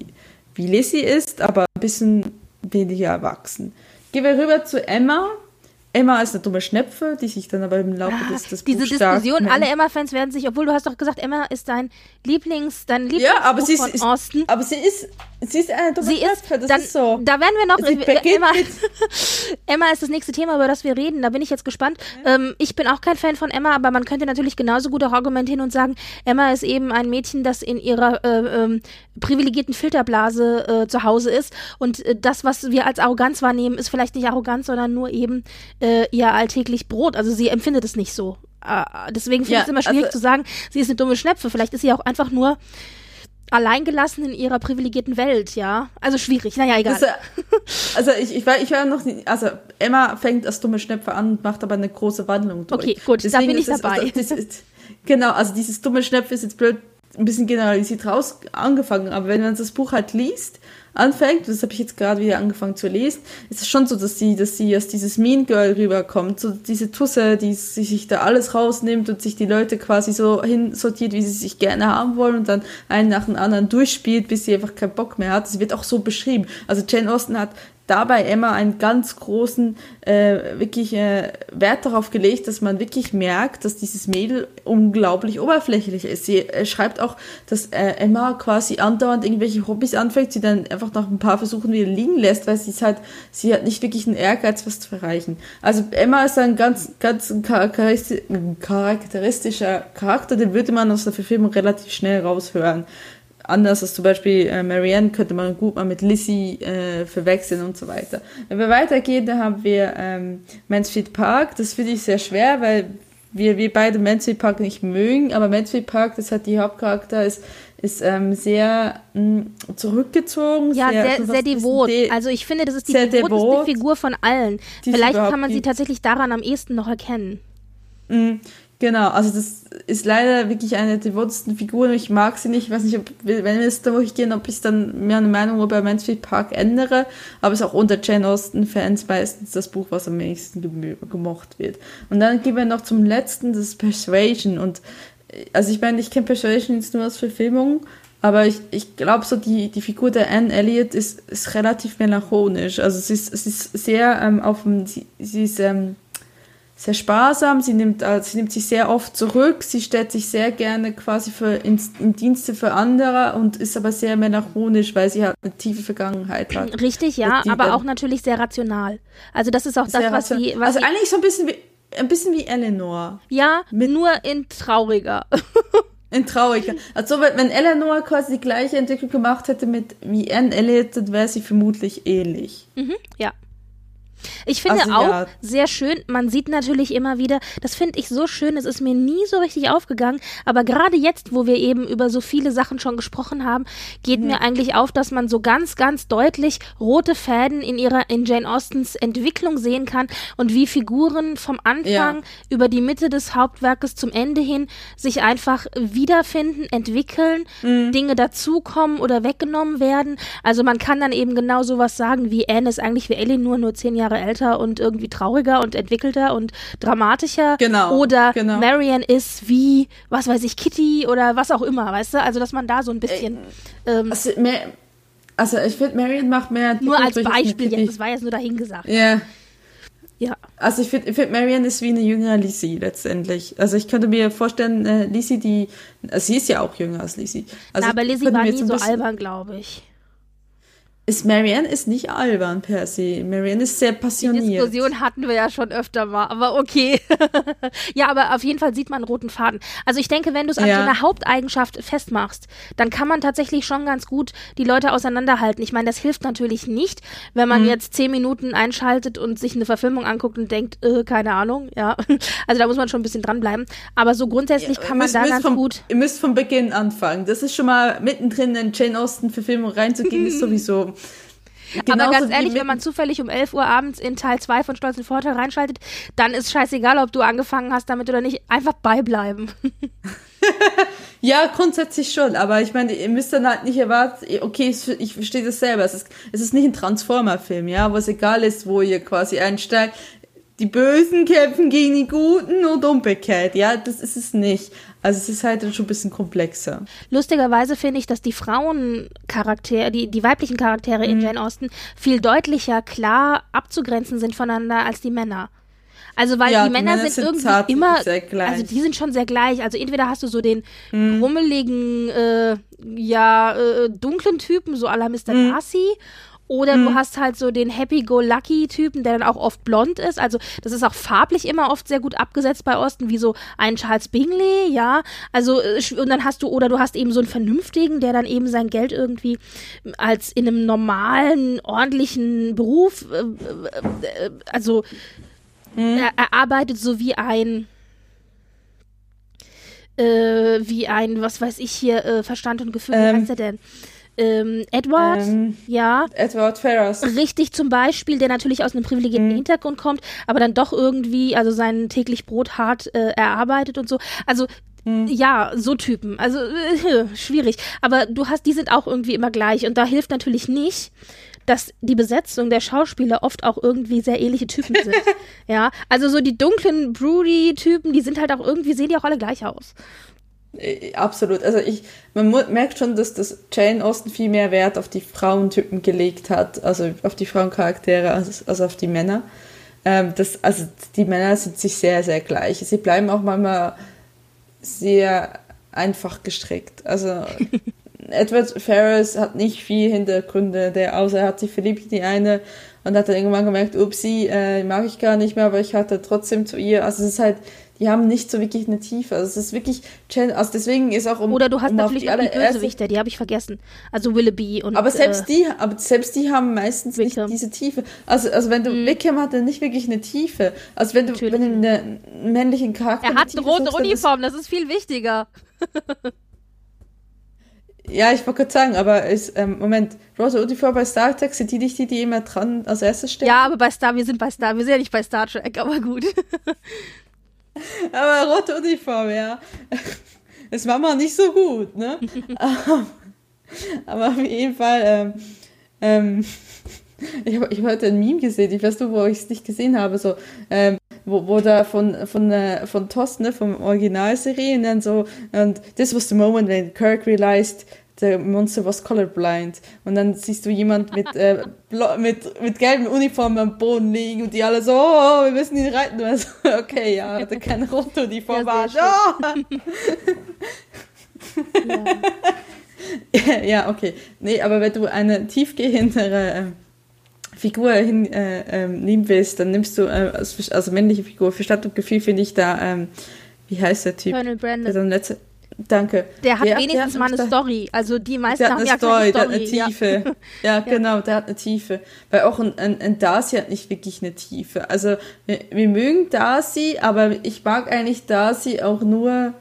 wie Lizzie ist, aber ein bisschen weniger erwachsen. Gehen wir rüber zu Emma. Emma ist eine dumme Schnepfe, die sich dann aber im Laufe Ah, des, des diese Buchs stark Diskussion, alle Emma-Fans werden sich, obwohl du hast doch gesagt, Emma ist dein Lieblings, dein Lieblingsbuch Ja, aber sie ist, von Austin. aber sie ist, sie ist eine dumme Sie Schnepfe, das dann, ist so. da werden wir noch, äh, Emma, (laughs) Emma ist das nächste Thema, über das wir reden, da bin ich jetzt gespannt. Ähm, ich bin auch kein Fan von Emma, aber man könnte natürlich genauso gut auch argumentieren und sagen, Emma ist eben ein Mädchen, das in ihrer äh, ähm, privilegierten Filterblase äh, zu Hause ist und äh, das, was wir als Arroganz wahrnehmen, ist vielleicht nicht Arroganz, sondern nur eben äh, ihr alltäglich Brot, also sie empfindet es nicht so. Äh, deswegen finde Ja, ich es immer schwierig also- zu sagen, sie ist eine dumme Schnepfe, vielleicht ist sie auch einfach nur alleingelassen in ihrer privilegierten Welt, ja. Also schwierig, naja, egal. Äh, also ich, ich war, ich war noch nie, also Emma fängt als dumme Schnepfe an und macht aber eine große Wandlung durch. Okay, gut, da Deswegen bin ich ist es- dabei. Also, ist, genau, also dieses dumme Schnepfe ist jetzt blöd, ein bisschen generalisiert raus angefangen, aber wenn man das Buch halt liest, anfängt, das habe ich jetzt gerade wieder angefangen zu lesen, ist es schon so, dass sie, dass sie aus dieses Mean Girl rüberkommt, so diese Tusse, die sie sich da alles rausnimmt und sich die Leute quasi so hinsortiert, wie sie sich gerne haben wollen und dann einen nach dem anderen durchspielt, bis sie einfach keinen Bock mehr hat. Das wird auch so beschrieben. Also Jane Austen hat dabei Emma einen ganz großen, äh, wirklich äh, Wert darauf gelegt, dass man wirklich merkt, dass dieses Mädel unglaublich oberflächlich ist. Sie äh, schreibt auch, dass äh, Emma quasi andauernd irgendwelche Hobbys anfängt, sie dann einfach nach ein paar Versuchen wieder liegen lässt, weil sie ist halt, sie hat nicht wirklich einen Ehrgeiz, was zu erreichen. Also Emma ist ein ganz, ganz charakteristischer Charakter, den würde man aus der Verfilmung relativ schnell raushören anders als zum Beispiel äh, Marianne könnte man gut mal mit Lizzie äh, verwechseln und so weiter. Wenn wir weitergehen, da haben wir ähm, Mansfield Park. Das finde ich sehr schwer, weil wir, wir beide Mansfield Park nicht mögen, aber Mansfield Park, das hat die Hauptcharakter, ist, ist ähm, sehr mh, zurückgezogen. Ja, sehr, sehr bisschen devot. de- Also ich finde, das ist die sehr devoteste devot. Figur von allen. Die Vielleicht kann man sie tatsächlich daran am ehesten noch erkennen. Mm, genau, also das ist leider wirklich eine der devotesten Figuren. Ich mag sie nicht. Ich weiß nicht, ob, wenn wir es da durchgehen, ob ich dann mehr eine Meinung über Mansfield Park ändere. Aber es ist auch unter Jane Austen-Fans meistens das Buch, was am wenigsten gemocht wird. Und dann gehen wir noch zum letzten, das ist Persuasion. Und also ich meine, ich kenne Persuasion jetzt nur als Verfilmung, aber ich, ich glaube so, die, die Figur der Anne Elliot ist, ist relativ melancholisch. Also sie ist, sie ist sehr ähm, auf dem, sie, sie ist ähm, sehr sparsam, sie nimmt, also sie nimmt sich sehr oft zurück, sie stellt sich sehr gerne quasi für in, in Dienste für andere und ist aber sehr melancholisch, weil sie halt eine tiefe Vergangenheit hat. Richtig, ja, aber auch natürlich sehr rational. Also das ist auch das, was sie... Was also eigentlich so ein bisschen wie ein bisschen wie Eleanor. Ja, mit nur in trauriger. (laughs) in trauriger. Also wenn Eleanor quasi die gleiche Entwicklung gemacht hätte mit wie Anne Elliot, dann wäre sie vermutlich ähnlich. Mhm, ja. Ich finde also, auch ja. sehr schön, man sieht natürlich immer wieder, das finde ich so schön, es ist mir nie so richtig aufgegangen, aber gerade jetzt, wo wir eben über so viele Sachen schon gesprochen haben, geht mhm. mir eigentlich auf, dass man so ganz, ganz deutlich rote Fäden in ihrer, in Jane Austens Entwicklung sehen kann und wie Figuren vom Anfang ja. über die Mitte des Hauptwerkes zum Ende hin sich einfach wiederfinden, entwickeln, mhm. Dinge dazukommen oder weggenommen werden. Also man kann dann eben genau sowas sagen wie Anne ist eigentlich wie Ellie nur nur zehn Jahre Jahre älter und irgendwie trauriger und entwickelter und dramatischer. Genau. Oder genau. Marian ist wie, was weiß ich, Kitty oder was auch immer, weißt du? Also, dass man da so ein bisschen. Ähm, also, also, ich finde, Marian macht mehr. Nur als Beispiel jetzt, das war jetzt nur dahingesagt. Ja. Yeah. Ja. Also ich finde, find Marianne ist wie eine jüngere Lizzie letztendlich. Also ich könnte mir vorstellen, äh, Lizzie, die, also sie ist ja auch jünger als Lizzie. Also Na, aber Lizzie war nie so albern, glaube ich ist Marianne ist nicht albern per se. Marianne ist sehr passioniert. Die Diskussion hatten wir ja schon öfter mal, aber okay. (laughs) ja, aber auf jeden Fall sieht man einen roten Faden. Also ich denke, wenn du es an ja. so einer Haupteigenschaft festmachst, dann kann man tatsächlich schon ganz gut die Leute auseinanderhalten. Ich meine, das hilft natürlich nicht, wenn man mhm. jetzt zehn Minuten einschaltet und sich eine Verfilmung anguckt und denkt, äh, keine Ahnung, ja. (laughs) Also da muss man schon ein bisschen dranbleiben. Aber so grundsätzlich ja, kann man müsst, da ganz vom, gut. Ihr müsst vom Beginn anfangen. Das ist schon mal mittendrin in Jane Austen-Verfilmung reinzugehen, ist (laughs) sowieso Genauso Aber ganz ehrlich, wenn man zufällig um 11 Uhr abends in Teil 2 von Stolz und Vorteil reinschaltet, dann ist scheißegal, ob du angefangen hast damit oder nicht. Einfach beibleiben. (laughs) ja, grundsätzlich schon. Aber ich meine, ihr müsst dann halt nicht erwarten, okay, ich verstehe das selber. Es ist, es ist nicht ein Transformer-Film, ja, wo es egal ist, wo ihr quasi einsteigt die Bösen kämpfen gegen die Guten und umgekehrt. Ja, das ist es nicht. Also es ist halt schon ein bisschen komplexer. Lustigerweise finde ich, dass die Frauencharaktere, die, die weiblichen Charaktere mhm. in Jane Austen viel deutlicher klar abzugrenzen sind voneinander als die Männer. Also weil ja, die, Männer, Männer sind, irgendwie immer, also die sind schon sehr gleich. Also entweder hast du so den mhm. grummeligen, äh, ja, äh, dunklen Typen, so à la Mr. Mhm. Darcy, oder mhm. du hast halt so den Happy-Go-Lucky-Typen, der dann auch oft blond ist. Also das ist auch farblich immer oft sehr gut abgesetzt bei Osten, wie so ein Charles Bingley, ja. Also äh, und dann hast du, oder du hast eben so einen Vernünftigen, der dann eben sein Geld irgendwie als in einem normalen, ordentlichen Beruf, äh, äh, also mhm. er, er arbeitet so wie ein äh, wie ein, was weiß ich hier, äh, Verstand und Gefühl, ähm, wie heißt er denn? Ähm, Edward, ähm, ja. Edward Ferrars. Richtig zum Beispiel, der natürlich aus einem privilegierten mhm. Hintergrund kommt, aber dann doch irgendwie, also sein täglich Brot hart äh, erarbeitet und so. Also mhm. ja, so Typen. Also äh, (laughs) schwierig. Aber du hast, die sind auch irgendwie immer gleich und da hilft natürlich nicht, dass die Besetzung der Schauspieler oft auch irgendwie sehr ähnliche Typen sind. (laughs) ja, also so die dunklen Broody-Typen, die sind halt auch irgendwie, sehen die auch alle gleich aus. Äh, absolut. Also ich, man merkt schon, dass das Jane Austen viel mehr Wert auf die Frauentypen gelegt hat, also auf die Frauencharaktere als, als auf die Männer. Ähm, das, also die Männer sind sich sehr, sehr gleich. Sie bleiben auch manchmal sehr einfach gestrickt. Also (laughs) Edward Ferris hat nicht viel Hintergründe, der außer er hat sich verliebt die eine und hat dann irgendwann gemerkt, upsie, äh, mag ich gar nicht mehr, aber ich hatte trotzdem zu ihr. Also es ist halt die haben nicht so wirklich eine Tiefe. Also es ist wirklich, also deswegen ist auch um Oder du hast um natürlich die, auch die Bösewichter, die habe ich vergessen. Also Willoughby und Aber selbst äh, die, aber selbst die haben meistens Wickham. nicht diese Tiefe. Also also wenn du mhm. Wickham hat dann nicht wirklich eine Tiefe. Also wenn du natürlich. wenn du einen männlichen Charakter Er hat eine rote sagst, Uniform, das ist viel wichtiger. (laughs) Ja, ich wollte gerade sagen, aber ist, ähm, Moment, Rosa Uniform bei Star Trek, sind die nicht die, die immer dran als erstes stehen? Ja, aber bei Star, wir sind bei Star, wir sind ja nicht bei Star Trek, aber gut. (laughs) (laughs) aber rote Uniform, ja. Das war mal nicht so gut, ne? (laughs) aber auf jeden Fall, ähm, ähm, (laughs) ich habe ich hab heute ein Meme gesehen, ich weiß nur, wo ich es nicht gesehen habe, so, ähm, wo, wo da von, von, äh, von Tost, ne, vom Originalserie, und dann so, und this was the moment when Kirk realized the monster was colorblind. Und dann siehst du jemand mit, äh, mit, mit gelben Uniformen am Boden liegen und die alle so, oh, wir müssen ihn retten. Und so, (laughs) okay, ja, (laughs) hatte keine rote Uniform. Ja, oh! (laughs) ja. ja, okay. Nee, aber wenn du eine tiefgehendere äh, Figur hin, äh, äh, nehmen willst, dann nimmst du also männliche Figur. Für Stadt und Gefühl finde ich da, ähm, wie heißt der Typ? Colonel Brandon. Der dann letzte, Danke. Der hat der, wenigstens der hat mal eine Story. Also die meisten haben ja Story, keine Story. Der hat eine Tiefe. (laughs) Ja, ja genau, der hat eine Tiefe. Weil auch ein, ein, ein Darcy hat nicht wirklich eine Tiefe. Also wir, wir mögen Darcy, aber ich mag eigentlich Darcy auch nur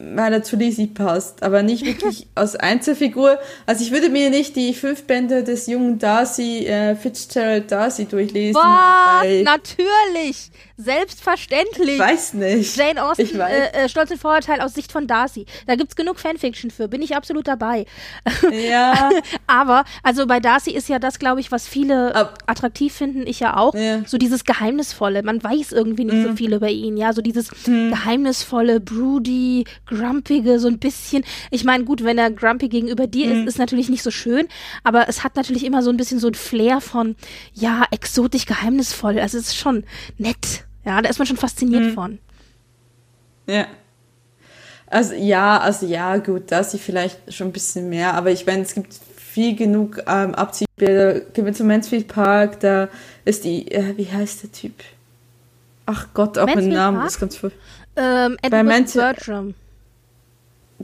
weil er zu Lizzie passt, aber nicht wirklich (laughs) als Einzelfigur. Also ich würde mir nicht die fünf Bände des jungen Darcy, äh, Fitzgerald Darcy durchlesen. Was? Natürlich! Selbstverständlich! Ich weiß nicht. Jane Austen, äh, äh, Stolz und Vorurteil aus Sicht von Darcy. Da gibt's genug Fanfiction für, bin ich absolut dabei. (laughs) Ja. aber, also bei Darcy ist ja das, glaube ich, was viele Ab attraktiv finden, ich ja auch. Ja. So dieses Geheimnisvolle. Man weiß irgendwie nicht mhm. so viel über ihn, ja. So dieses mhm. geheimnisvolle, broody, grumpige, so ein bisschen. Ich meine, gut, wenn er grumpy gegenüber dir mhm. ist, ist natürlich nicht so schön, aber es hat natürlich immer so ein bisschen so ein Flair von, ja, exotisch, geheimnisvoll. Also es ist schon nett. Ja, da ist man schon fasziniert mhm. von. Ja. Also ja, also ja, gut, da ist sie vielleicht schon ein bisschen mehr, aber ich meine, es gibt viel genug ähm, Abziehbilder. Gehen wir zum Mansfield Park, da ist die, äh, wie heißt der Typ? Ach Gott, auch mit Namen ist ganz voll. Ähm, Edward Bertram.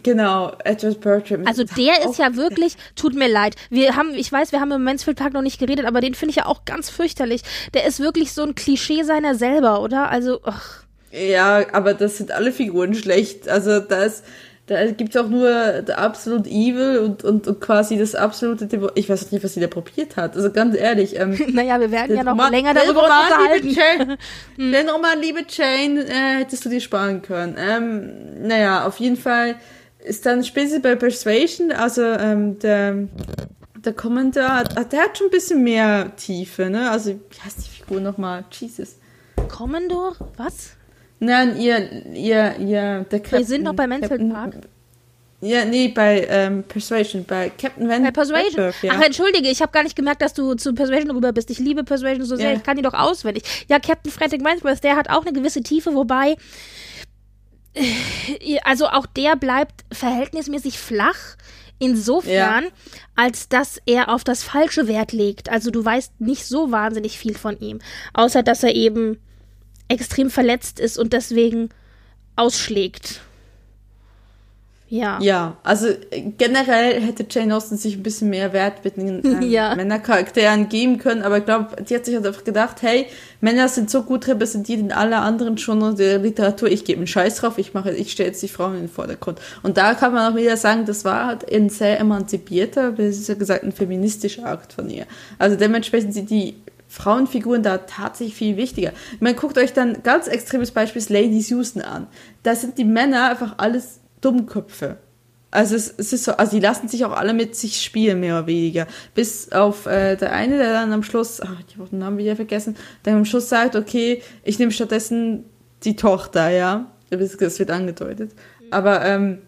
Genau, Edward Bertram. Also der ist ja wirklich, tut mir leid. Wir haben, ich weiß, wir haben im Mansfield Park noch nicht geredet, aber den finde ich ja auch ganz fürchterlich. Der ist wirklich so ein Klischee seiner selber, oder? Also, ach. Ja, aber das sind alle Figuren schlecht. Also da ist, da gibt es auch nur der absolut Evil und, und, und quasi das absolute Devo Ich weiß nicht, was sie da probiert hat. Also ganz ehrlich. Ähm, (laughs) naja, wir werden ja noch Roman, länger darüber Roman, unterhalten. Liebe Jane, (laughs) hm. Den Roman, liebe Jane, äh, hättest du dir sparen können. Ähm, naja, auf jeden Fall ist dann spätestens bei Persuasion, also ähm, der, der Kommentar, der hat schon ein bisschen mehr Tiefe, ne? Also, wie heißt die Figur nochmal? Jesus. Commodore? Was? Nein, ihr, ihr, ihr, der Captain, Wir sind noch bei Mansfield Park. Ja, nee, bei ähm, Persuasion, bei Captain Van Bei Persuasion. Redberg, ja. Ach, entschuldige, ich habe gar nicht gemerkt, dass du zu Persuasion rüber bist. Ich liebe Persuasion so sehr, ja. ich kann die doch auswendig. Ja, Captain Frederick Wentworth, der hat auch eine gewisse Tiefe, wobei also auch der bleibt verhältnismäßig flach. Insofern, ja. als dass er auf das falsche Wert legt. Also du weißt nicht so wahnsinnig viel von ihm. Außer dass er eben extrem verletzt ist und deswegen ausschlägt. Ja. Ja, also generell hätte Jane Austen sich ein bisschen mehr Wert mit den (laughs) ähm, ja. Männercharakteren geben können, aber ich glaube, die hat sich halt einfach gedacht, hey, Männer sind so gut repräsentiert in aller anderen Genres der Literatur, ich gebe einen Scheiß drauf, ich mache, ich stelle jetzt die Frauen in den Vordergrund. Und da kann man auch wieder sagen, das war halt ein sehr emanzipierter, besser gesagt ein feministischer Akt von ihr. Also dementsprechend sind die Frauenfiguren da tatsächlich viel wichtiger. Ich meine, guckt euch dann ganz extremes Beispiel Lady Susan an. Da sind die Männer einfach alles Dummköpfe. Also es, es, ist so, also die lassen sich auch alle mit sich spielen, mehr oder weniger. Bis auf äh, der eine, der dann am Schluss, ach, ich habe den Namen wieder vergessen, der am Schluss sagt, okay, ich nehme stattdessen die Tochter, ja. Das wird angedeutet. Aber ähm,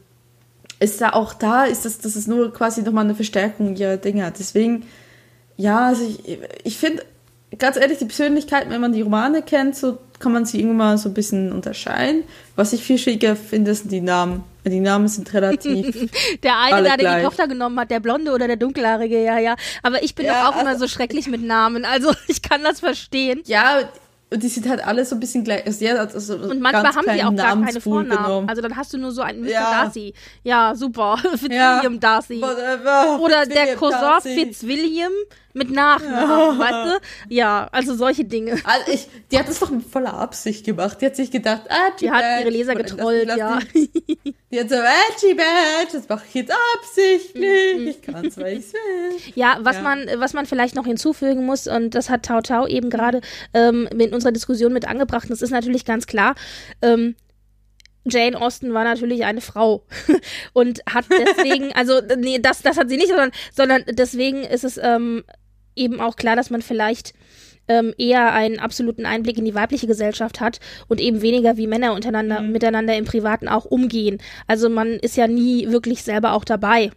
ist da auch da, ist das, dass es nur quasi nochmal eine Verstärkung ihrer Dinge hat. Deswegen, ja, also ich, ich finde, ganz ehrlich, die Persönlichkeit, wenn man die Romane kennt, so kann man sie irgendwann so ein bisschen unterscheiden. Was ich viel schwieriger finde, sind die Namen. Die Namen sind relativ. (laughs) der eine, der, der die Tochter genommen hat, der Blonde oder der Dunkelhaarige, ja, ja. Aber ich bin ja, doch auch also, immer so schrecklich mit Namen. Also (laughs) ich kann das verstehen. Ja, und die sind halt alle so ein bisschen gleich. Also, ja, also und manchmal haben die auch gar keine Vornamen. Genommen. Also dann hast du nur so einen Mr. Ja. Darcy. Ja, super. (laughs) Fitzwilliam ja. Darcy. Whatever. Oder der Cousin Darcy. Mit Nachnamen, weißt du? Ja, also solche Dinge. (laughs) Also ich, die hat das doch mit voller Absicht gemacht. Die hat sich gedacht, ah, Die hat ihre Leser getrollt, ja. Die, die hat so, Edgy Badge, das mache ich jetzt absichtlich. Ich kann es, weil ich will. Ja, was Ja. man, was man vielleicht noch hinzufügen muss, und das hat Tau Tau eben gerade ähm, in unserer Diskussion mit angebracht, und das ist natürlich ganz klar, ähm, Jane Austen war natürlich eine Frau (laughs) und hat deswegen, also nee, das, das hat sie nicht, sondern, sondern deswegen ist es ähm, eben auch klar, dass man vielleicht ähm, eher einen absoluten Einblick in die weibliche Gesellschaft hat und eben weniger wie Männer untereinander miteinander im Privaten auch umgehen. Also man ist ja nie wirklich selber auch dabei.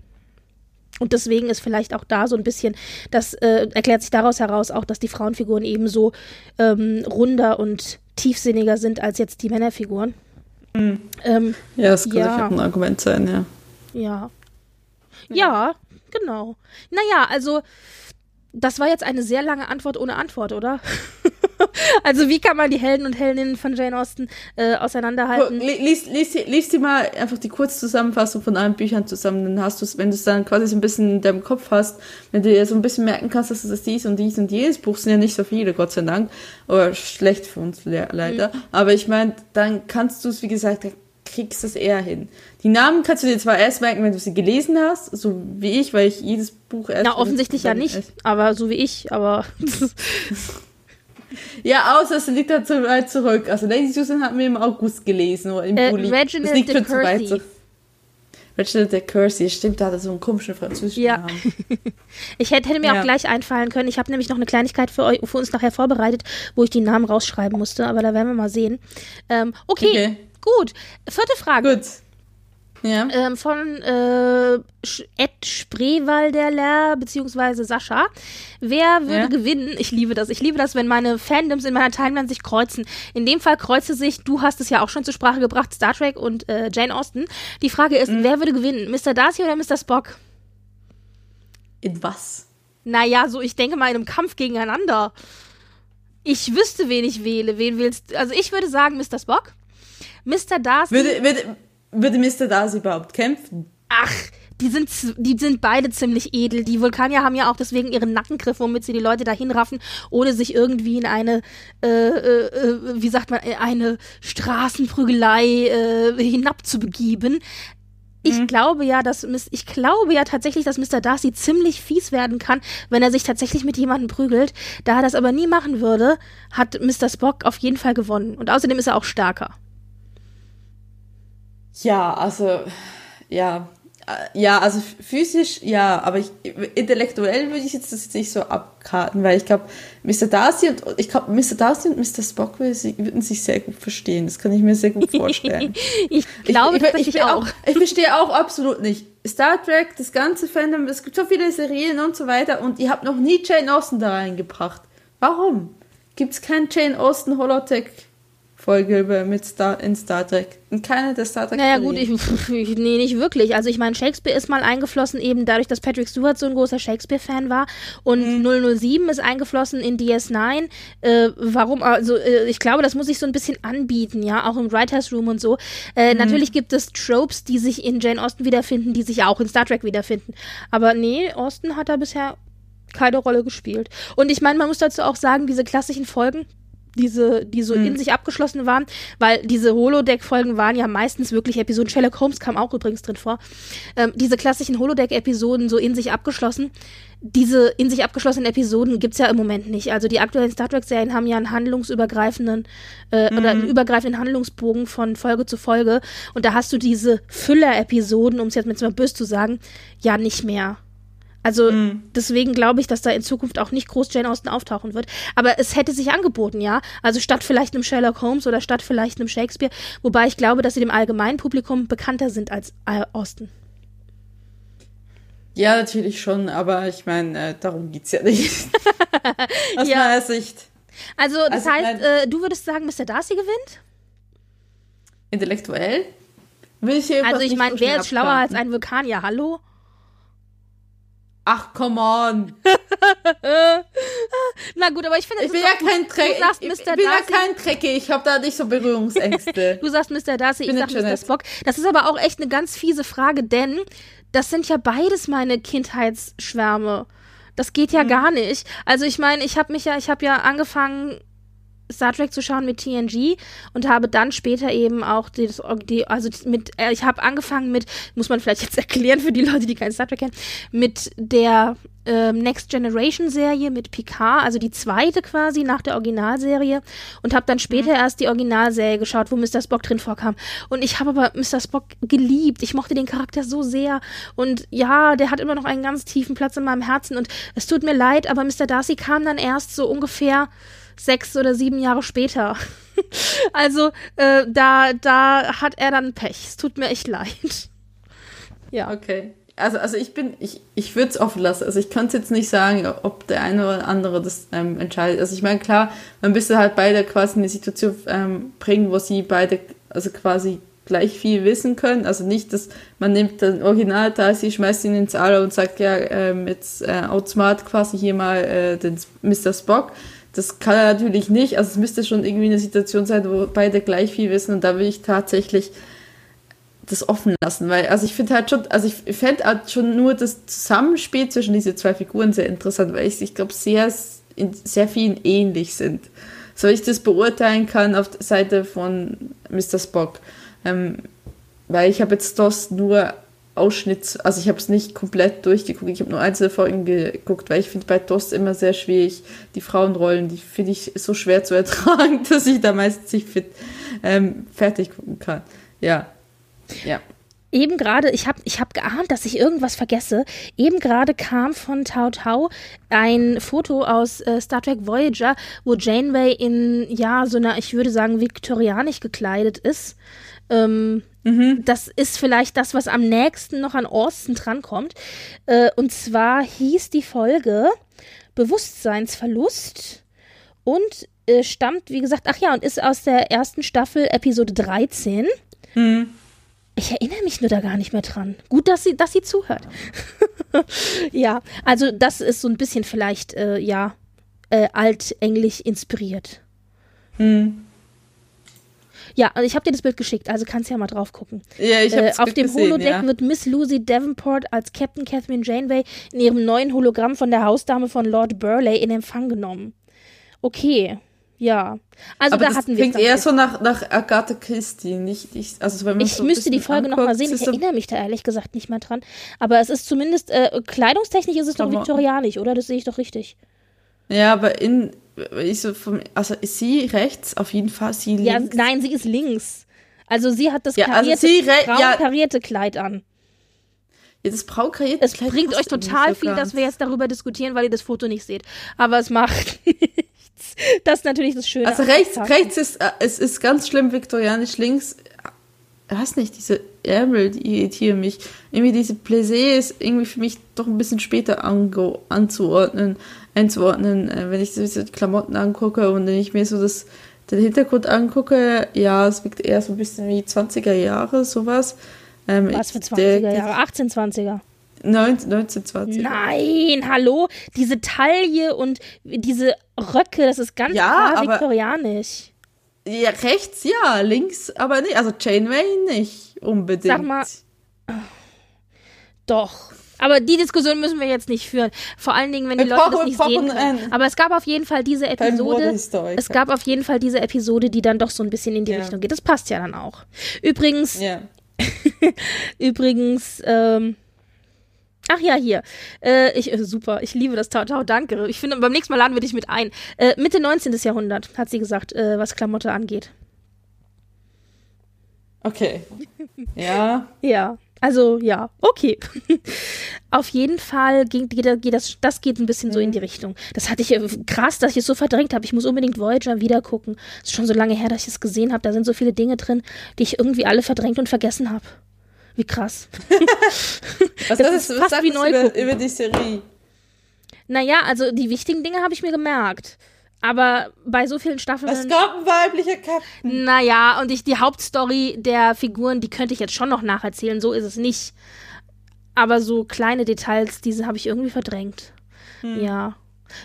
Und deswegen ist vielleicht auch da so ein bisschen, das äh, erklärt sich daraus heraus auch, dass die Frauenfiguren eben so ähm, runder und tiefsinniger sind als jetzt die Männerfiguren. Ähm, Ja, das könnte Ja. auch ein Argument sein, ja. ja. Ja, genau. Naja, also das war jetzt eine sehr lange Antwort ohne Antwort, oder? (laughs) also wie kann man die Helden und Heldinnen von Jane Austen äh, auseinanderhalten? Li- Lies, lies, lies dir mal einfach die Kurzzusammenfassung von allen Büchern zusammen, dann hast du es, wenn du es dann quasi so ein bisschen in deinem Kopf hast, wenn du dir so ein bisschen merken kannst, dass es dies und dies und jenes Buch sind ja nicht so viele, Gott sei Dank, oder schlecht für uns le leider, aber ich meine, dann kannst du es, wie gesagt, kriegst du es eher hin. Die Namen kannst du dir zwar erst merken, wenn du sie gelesen hast, so wie ich, weil ich jedes Buch erst... Na, offensichtlich ja nicht, erst- aber so wie ich, aber Ja, außer es liegt da zu weit zurück. Also Lady Susan hatten wir im August gelesen oder im Äh, Juli. Reginald das liegt de schon zu weit zurück. Reginald de Courcy, stimmt, da hat er so einen komischen französischen Ja. Namen. (laughs) Ich hätte, hätte mir Ja. auch gleich einfallen können. Ich habe nämlich noch eine Kleinigkeit für euch, für uns nachher vorbereitet, wo ich die Namen rausschreiben musste, aber da werden wir mal sehen. Ähm, okay, Okay. Gut. Vierte Frage. Gut. Ja. Ähm, von äh, Ed Spreewalderler beziehungsweise Sascha. Wer würde Ja. gewinnen? Ich liebe das. Ich liebe das, wenn meine Fandoms in meiner Timeline sich kreuzen. In dem Fall kreuze sich, du hast es ja auch schon zur Sprache gebracht, Star Trek und äh, Jane Austen. Die Frage ist, Mhm. wer würde gewinnen? Mr. Darcy oder Mr. Spock? In was? Naja, so ich denke mal in einem Kampf gegeneinander. Ich wüsste, wen ich wähle. Wen willst Also ich würde sagen Mr. Spock. Mr. Darcy. Würde, würde, würde Mr. Darcy überhaupt kämpfen? ach, die sind, die sind beide ziemlich edel. Die Vulkanier haben ja auch deswegen ihren Nackengriff, womit sie die Leute dahin raffen, ohne sich irgendwie in eine, äh, äh, äh, wie sagt man, eine Straßenprügelei äh, hinabzubegeben. Ich glaube ja, dass ich glaube ja tatsächlich, dass Mr. Darcy ziemlich fies werden kann, wenn er sich tatsächlich mit jemandem prügelt. Da er das aber nie machen würde, hat Mr. Spock auf jeden Fall gewonnen. Und außerdem ist er auch stärker. Ja, also, ja. Äh, Ja, also physisch, ja, aber ich, intellektuell würde ich jetzt das jetzt nicht so abkarten, weil ich glaube, Mr. Darcy und ich glaube, Mr. Darcy und Mr. Spock würden sich- sehr gut verstehen. Das kann ich mir sehr gut (laughs) vorstellen. Ich glaube ich, ich, tatsächlich ich, auch. Ich verstehe auch absolut nicht. Star Trek, das ganze Fandom, es gibt so viele Serien und so weiter und ihr habt noch nie Jane Austen da reingebracht. Warum? Gibt es kein Jane Austen Holotech Folge über- mit Star, in Star Trek? In keiner der Star Trek Naja, gut, ich, ich, (laughs) nee, nicht wirklich. Also ich meine, Shakespeare ist mal eingeflossen, eben dadurch, dass Patrick Stewart so ein großer Shakespeare-Fan war. Und 007 ist eingeflossen in DS9. Äh, warum? Also äh, ich glaube, das muss sich so ein bisschen anbieten, ja, auch im Writers Room und so. Äh, Natürlich gibt es Tropes, die sich in Jane Austen wiederfinden, die sich auch in Star Trek wiederfinden. Aber nee, Austen hat da bisher keine Rolle gespielt. Und ich meine, man muss dazu auch sagen, diese klassischen Folgen, diese, die so in sich abgeschlossen waren, weil diese Holodeck-Folgen waren ja meistens wirklich Episoden. Sherlock Holmes kam auch übrigens drin vor. Ähm, diese klassischen Holodeck-Episoden so in sich abgeschlossen. Diese in sich abgeschlossenen Episoden gibt's ja im Moment nicht. Also die aktuellen Star Trek-Serien haben ja einen handlungsübergreifenden äh, oder einen übergreifenden Handlungsbogen von Folge zu Folge. Und da hast du diese Füller-Episoden, um es jetzt mit mal böse zu sagen, ja nicht mehr. Also deswegen glaube ich, dass da in Zukunft auch nicht groß Jane Austen auftauchen wird. Aber es hätte sich angeboten, ja. Also statt vielleicht einem Sherlock Holmes oder statt vielleicht einem Shakespeare. Wobei ich glaube, dass sie dem allgemeinen Publikum bekannter sind als äh, Austen. Ja, natürlich schon, aber ich meine, äh, darum geht's ja nicht. (laughs) Aus Ja. meiner Sicht. Also das Also, heißt, äh, du würdest sagen, Mr. Darcy gewinnt? Intellektuell? Will ich hier Also ich meine, wer ist schlauer als ein Vulkanier? Hallo? Ach, come on. (laughs) Na gut, aber ich finde, Ich bin ja kein Treck. Du sagst Ich, ich bin ja kein Trecke. Ich habe da nicht so Berührungsängste. (laughs) Du sagst Mr. Darcy, ich bin sag Mr. Spock. Das ist aber auch echt eine ganz fiese Frage, denn das sind ja beides meine Kindheitsschwärme. Das geht ja mhm. gar nicht. Also ich meine, ich habe mich ja, ich habe ja angefangen Star Trek zu schauen mit TNG und habe dann später eben auch die, die also mit, äh, ich habe angefangen mit, muss man vielleicht jetzt (laughs) erklären für die Leute, die kein Star Trek kennen, mit der äh, Next Generation Serie mit Picard, also die zweite quasi nach der Originalserie und habe dann später mhm. erst die Originalserie geschaut, wo Mr. Spock drin vorkam. Und ich habe aber Mr. Spock geliebt. Ich mochte den Charakter so sehr und ja, der hat immer noch einen ganz tiefen Platz in meinem Herzen und es tut mir leid, aber Mr. Darcy kam dann erst so ungefähr sechs oder sieben Jahre später. (laughs) also äh, da, da hat er dann Pech. Es tut mir echt leid. (laughs) ja. Okay. Also, also ich bin, ich, ich würde es offen lassen. Also ich kann es jetzt nicht sagen, ob der eine oder andere das ähm, entscheidet. Also ich meine, klar, man müsste halt beide quasi in eine Situation ähm, bringen, wo sie beide, also quasi gleich viel wissen können. Also nicht, dass man nimmt den Original da, sie schmeißt ihn ins All und sagt, ja, ähm, jetzt äh, outsmart quasi hier mal äh, den Mr. Spock, das kann er natürlich nicht. Also es müsste schon irgendwie eine Situation sein, wo beide gleich viel wissen und da will ich tatsächlich das offen lassen, weil also ich finde halt schon, also ich fände halt schon nur das Zusammenspiel zwischen diesen zwei Figuren sehr interessant, weil ich, ich glaube, sehr, in sehr vielen ähnlich sind. So ich das beurteilen kann auf der Seite von Mr. Spock. Ähm, weil ich habe jetzt das nur Ausschnitt, also ich habe es nicht komplett durchgeguckt, ich habe nur einzelne Folgen geguckt, weil ich finde bei DOS immer sehr schwierig, die Frauenrollen, die finde ich so schwer zu (laughs) ertragen, dass ich da meistens nicht fit, ähm, fertig gucken kann. Ja. Ja. Eben gerade, ich habe ich hab geahnt, dass ich irgendwas vergesse. Eben gerade kam von Tao Tao ein Foto aus äh, Star Trek Voyager, wo Janeway in, ja, so einer, ich würde sagen, viktorianisch gekleidet ist. Ähm, Mhm. Das ist vielleicht das, was am nächsten noch an Orson drankommt. Äh, und zwar hieß die Folge Bewusstseinsverlust und äh, stammt, wie gesagt, ach ja, und ist aus der ersten Staffel Episode 13. Mhm. Ich erinnere mich nur da gar nicht mehr dran. Gut, dass sie, dass sie zuhört. (laughs) ja, also das ist so ein bisschen vielleicht, äh, ja, äh, altenglisch inspiriert. Mhm. Ja, also ich habe dir das Bild geschickt, also kannst ja mal drauf gucken. Ja, ich äh, Auf dem gesehen, Holodeck ja. wird Miss Lucy Davenport als Captain Catherine Janeway in ihrem neuen Hologramm von der Hausdame von Lord Burleigh in Empfang genommen. Okay, ja. Also Aber da hatten wir. Klingt eher so nach, nach Agatha Christie, nicht ich. Also wenn man ich so müsste die Folge nochmal sehen. Ich erinnere mich da ehrlich gesagt nicht mehr dran. Aber es ist zumindest äh, kleidungstechnisch ist es doch viktorianisch, oder? Das sehe ich doch richtig. Ja, aber in ich so vom, also ist sie rechts auf jeden Fall, sie links. Ja, nein, sie ist links. Also sie hat das ja, also karierte, also braun ja, karierte Kleid an. Ja, das braun karierte es Kleid bringt euch total viel, dass wir jetzt darüber diskutieren, weil ihr das Foto nicht seht. Aber es macht (laughs) nichts. Das ist natürlich das Schöne. Also rechts, rechts ist, äh, es ist ganz schlimm viktorianisch, links, ich weiß nicht, diese Ärmel, die irritieren mich. Irgendwie diese Plaisie ist irgendwie für mich doch ein bisschen später anzuordnen einzuordnen, äh, wenn ich so die Klamotten angucke und wenn ich mir so das, den Hintergrund angucke, ja, es wirkt eher so ein bisschen wie 20er Jahre, sowas. Ähm, Was für 20er der, Jahre? 1820er. 1920. Nein, hallo? Diese Taille und diese Röcke, das ist ganz ja, klar viktorianisch. Ja, rechts ja, links aber nicht. Also Janeway nicht unbedingt. Sag mal. Doch. Aber die Diskussion müssen wir jetzt nicht führen. Vor allen Dingen, wenn die wir Leute das nicht sehen können. Aber es gab auf jeden Fall diese Episode. Es gab auf jeden Fall diese Episode, die dann doch so ein bisschen in die ja. Richtung geht. Das passt ja dann auch. Übrigens. Ja. (laughs) übrigens. Ähm, Ach ja, hier. Äh, ich, äh, super, ich liebe das Tau Tau, danke. Ich finde, beim nächsten Mal laden wir dich mit ein. Äh, Mitte 19. Jahrhundert, hat sie gesagt, äh, was Klamotte angeht. Okay. Ja. ja. Also ja, okay. (laughs) Auf jeden Fall ging, geht, geht das, das geht ein bisschen so in die mhm. Richtung. Das hatte ich äh, krass, dass ich es so verdrängt habe. Ich muss unbedingt Voyager wieder gucken. Es ist schon so lange her, dass ich es gesehen habe. Da sind so viele Dinge drin, die ich irgendwie alle verdrängt und vergessen habe. Wie krass. (laughs) was das ist fast was wie neu über, über die Serie. Naja, also die wichtigen Dinge habe ich mir gemerkt. Aber bei so vielen Staffeln. Es gab ein weiblicher Captain. Naja, und ich, die Hauptstory der Figuren, die könnte ich jetzt schon noch nacherzählen, so ist es nicht. Aber so kleine Details, diese habe ich irgendwie verdrängt. Hm. Ja.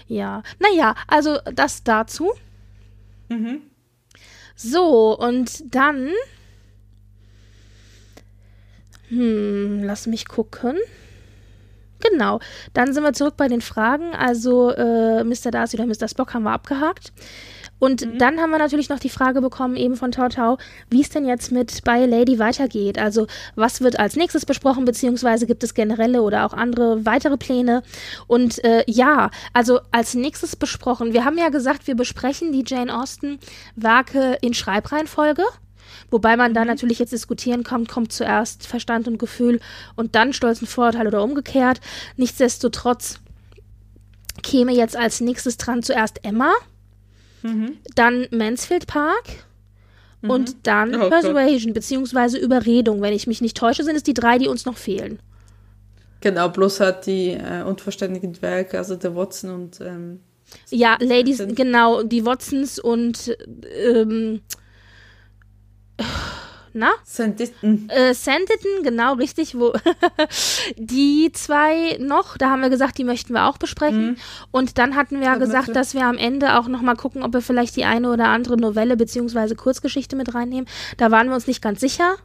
Ja. Naja, also das dazu. Mhm. So, und dann. Hm, lass mich gucken. Genau. Dann sind wir zurück bei den Fragen. Also äh, Mr. Darcy oder Mr. Spock haben wir abgehakt. Und mhm. dann haben wir natürlich noch die Frage bekommen, eben von Tau Tau, wie es denn jetzt mit bei Lady weitergeht. Also, was wird als nächstes besprochen, beziehungsweise gibt es generelle oder auch andere weitere Pläne? Und äh, ja, also als nächstes besprochen, wir haben ja gesagt, wir besprechen die Jane Austen-Werke in Schreibreihenfolge. Wobei man da natürlich jetzt diskutieren kommt, kommt zuerst Verstand und Gefühl und dann stolzen Vorurteil oder umgekehrt. Nichtsdestotrotz käme jetzt als nächstes dran zuerst Emma, mhm. dann Mansfield Park mhm. und dann oh, Persuasion Gott. beziehungsweise Überredung. Wenn ich mich nicht täusche, sind es die drei, die uns noch fehlen. Genau, bloß hat die äh, unverständigen Werke, also der Watson und ähm, ja, Ladies, genau, die Watsons und ähm, na? Sanditon. Äh, Sanditon, genau, richtig, wo (laughs) die zwei noch, da haben wir gesagt, die möchten wir auch besprechen. Mhm. Und dann hatten wir ja gesagt, dass wir am Ende auch nochmal gucken, ob wir vielleicht die eine oder andere Novelle bzw. Kurzgeschichte mit reinnehmen. Da waren wir uns nicht ganz sicher.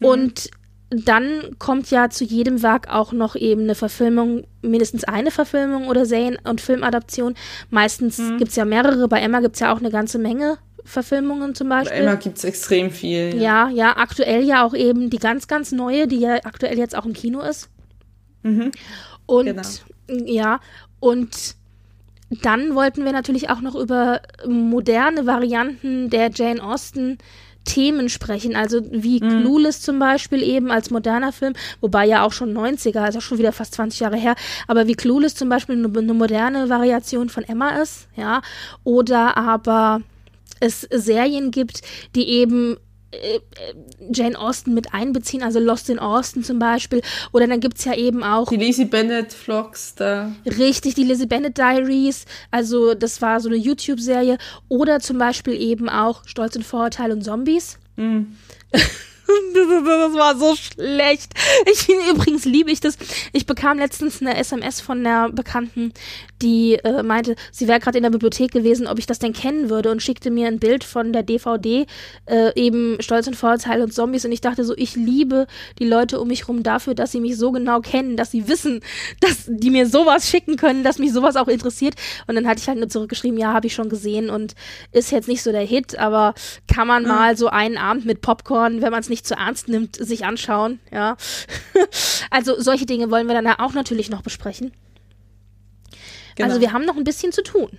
Mhm. Und dann kommt ja zu jedem Werk auch noch eben eine Verfilmung, mindestens eine Verfilmung oder Serien- und Filmadaption. Meistens mhm. gibt es ja mehrere, bei Emma gibt es ja auch eine ganze Menge Verfilmungen zum Beispiel. Immer gibt es extrem viel. Ja. ja. ja, aktuell ja auch eben die ganz, ganz neue, die ja aktuell jetzt auch im Kino ist. Mhm. Und genau. ja, und dann wollten wir natürlich auch noch über moderne Varianten der Jane Austen Themen sprechen, also wie mhm. Clueless zum Beispiel eben als moderner Film, wobei ja auch schon 90er, also schon wieder fast 20 Jahre her, aber wie Clueless zum Beispiel eine, eine moderne Variation von Emma ist, ja, oder aber es Serien gibt, die eben äh, Jane Austen mit einbeziehen, also Lost in Austin zum Beispiel. Oder dann gibt es ja eben auch. Die Lizzie Bennett Vlogs da. Richtig, die Lizzie Bennett Diaries. Also, das war so eine YouTube-Serie. Oder zum Beispiel eben auch Stolz und Vorurteil und Zombies. Mhm. (laughs) das war so schlecht. Ich, übrigens liebe ich das. Ich bekam letztens eine SMS von einer Bekannten, die äh, meinte, sie wäre gerade in der Bibliothek gewesen, ob ich das denn kennen würde und schickte mir ein Bild von der DVD, äh, eben Stolz und Vorurteil und Zombies. Und ich dachte so, ich liebe die Leute um mich rum dafür, dass sie mich so genau kennen, dass sie wissen, dass die mir sowas schicken können, dass mich sowas auch interessiert. Und dann hatte ich halt nur zurückgeschrieben, ja, habe ich schon gesehen und ist jetzt nicht so der Hit, aber kann man mhm. mal so einen Abend mit Popcorn, wenn man es nicht zu ernst nimmt, sich anschauen, ja. (laughs) also solche Dinge wollen wir dann auch natürlich noch besprechen. Genau. Also wir haben noch ein bisschen zu tun.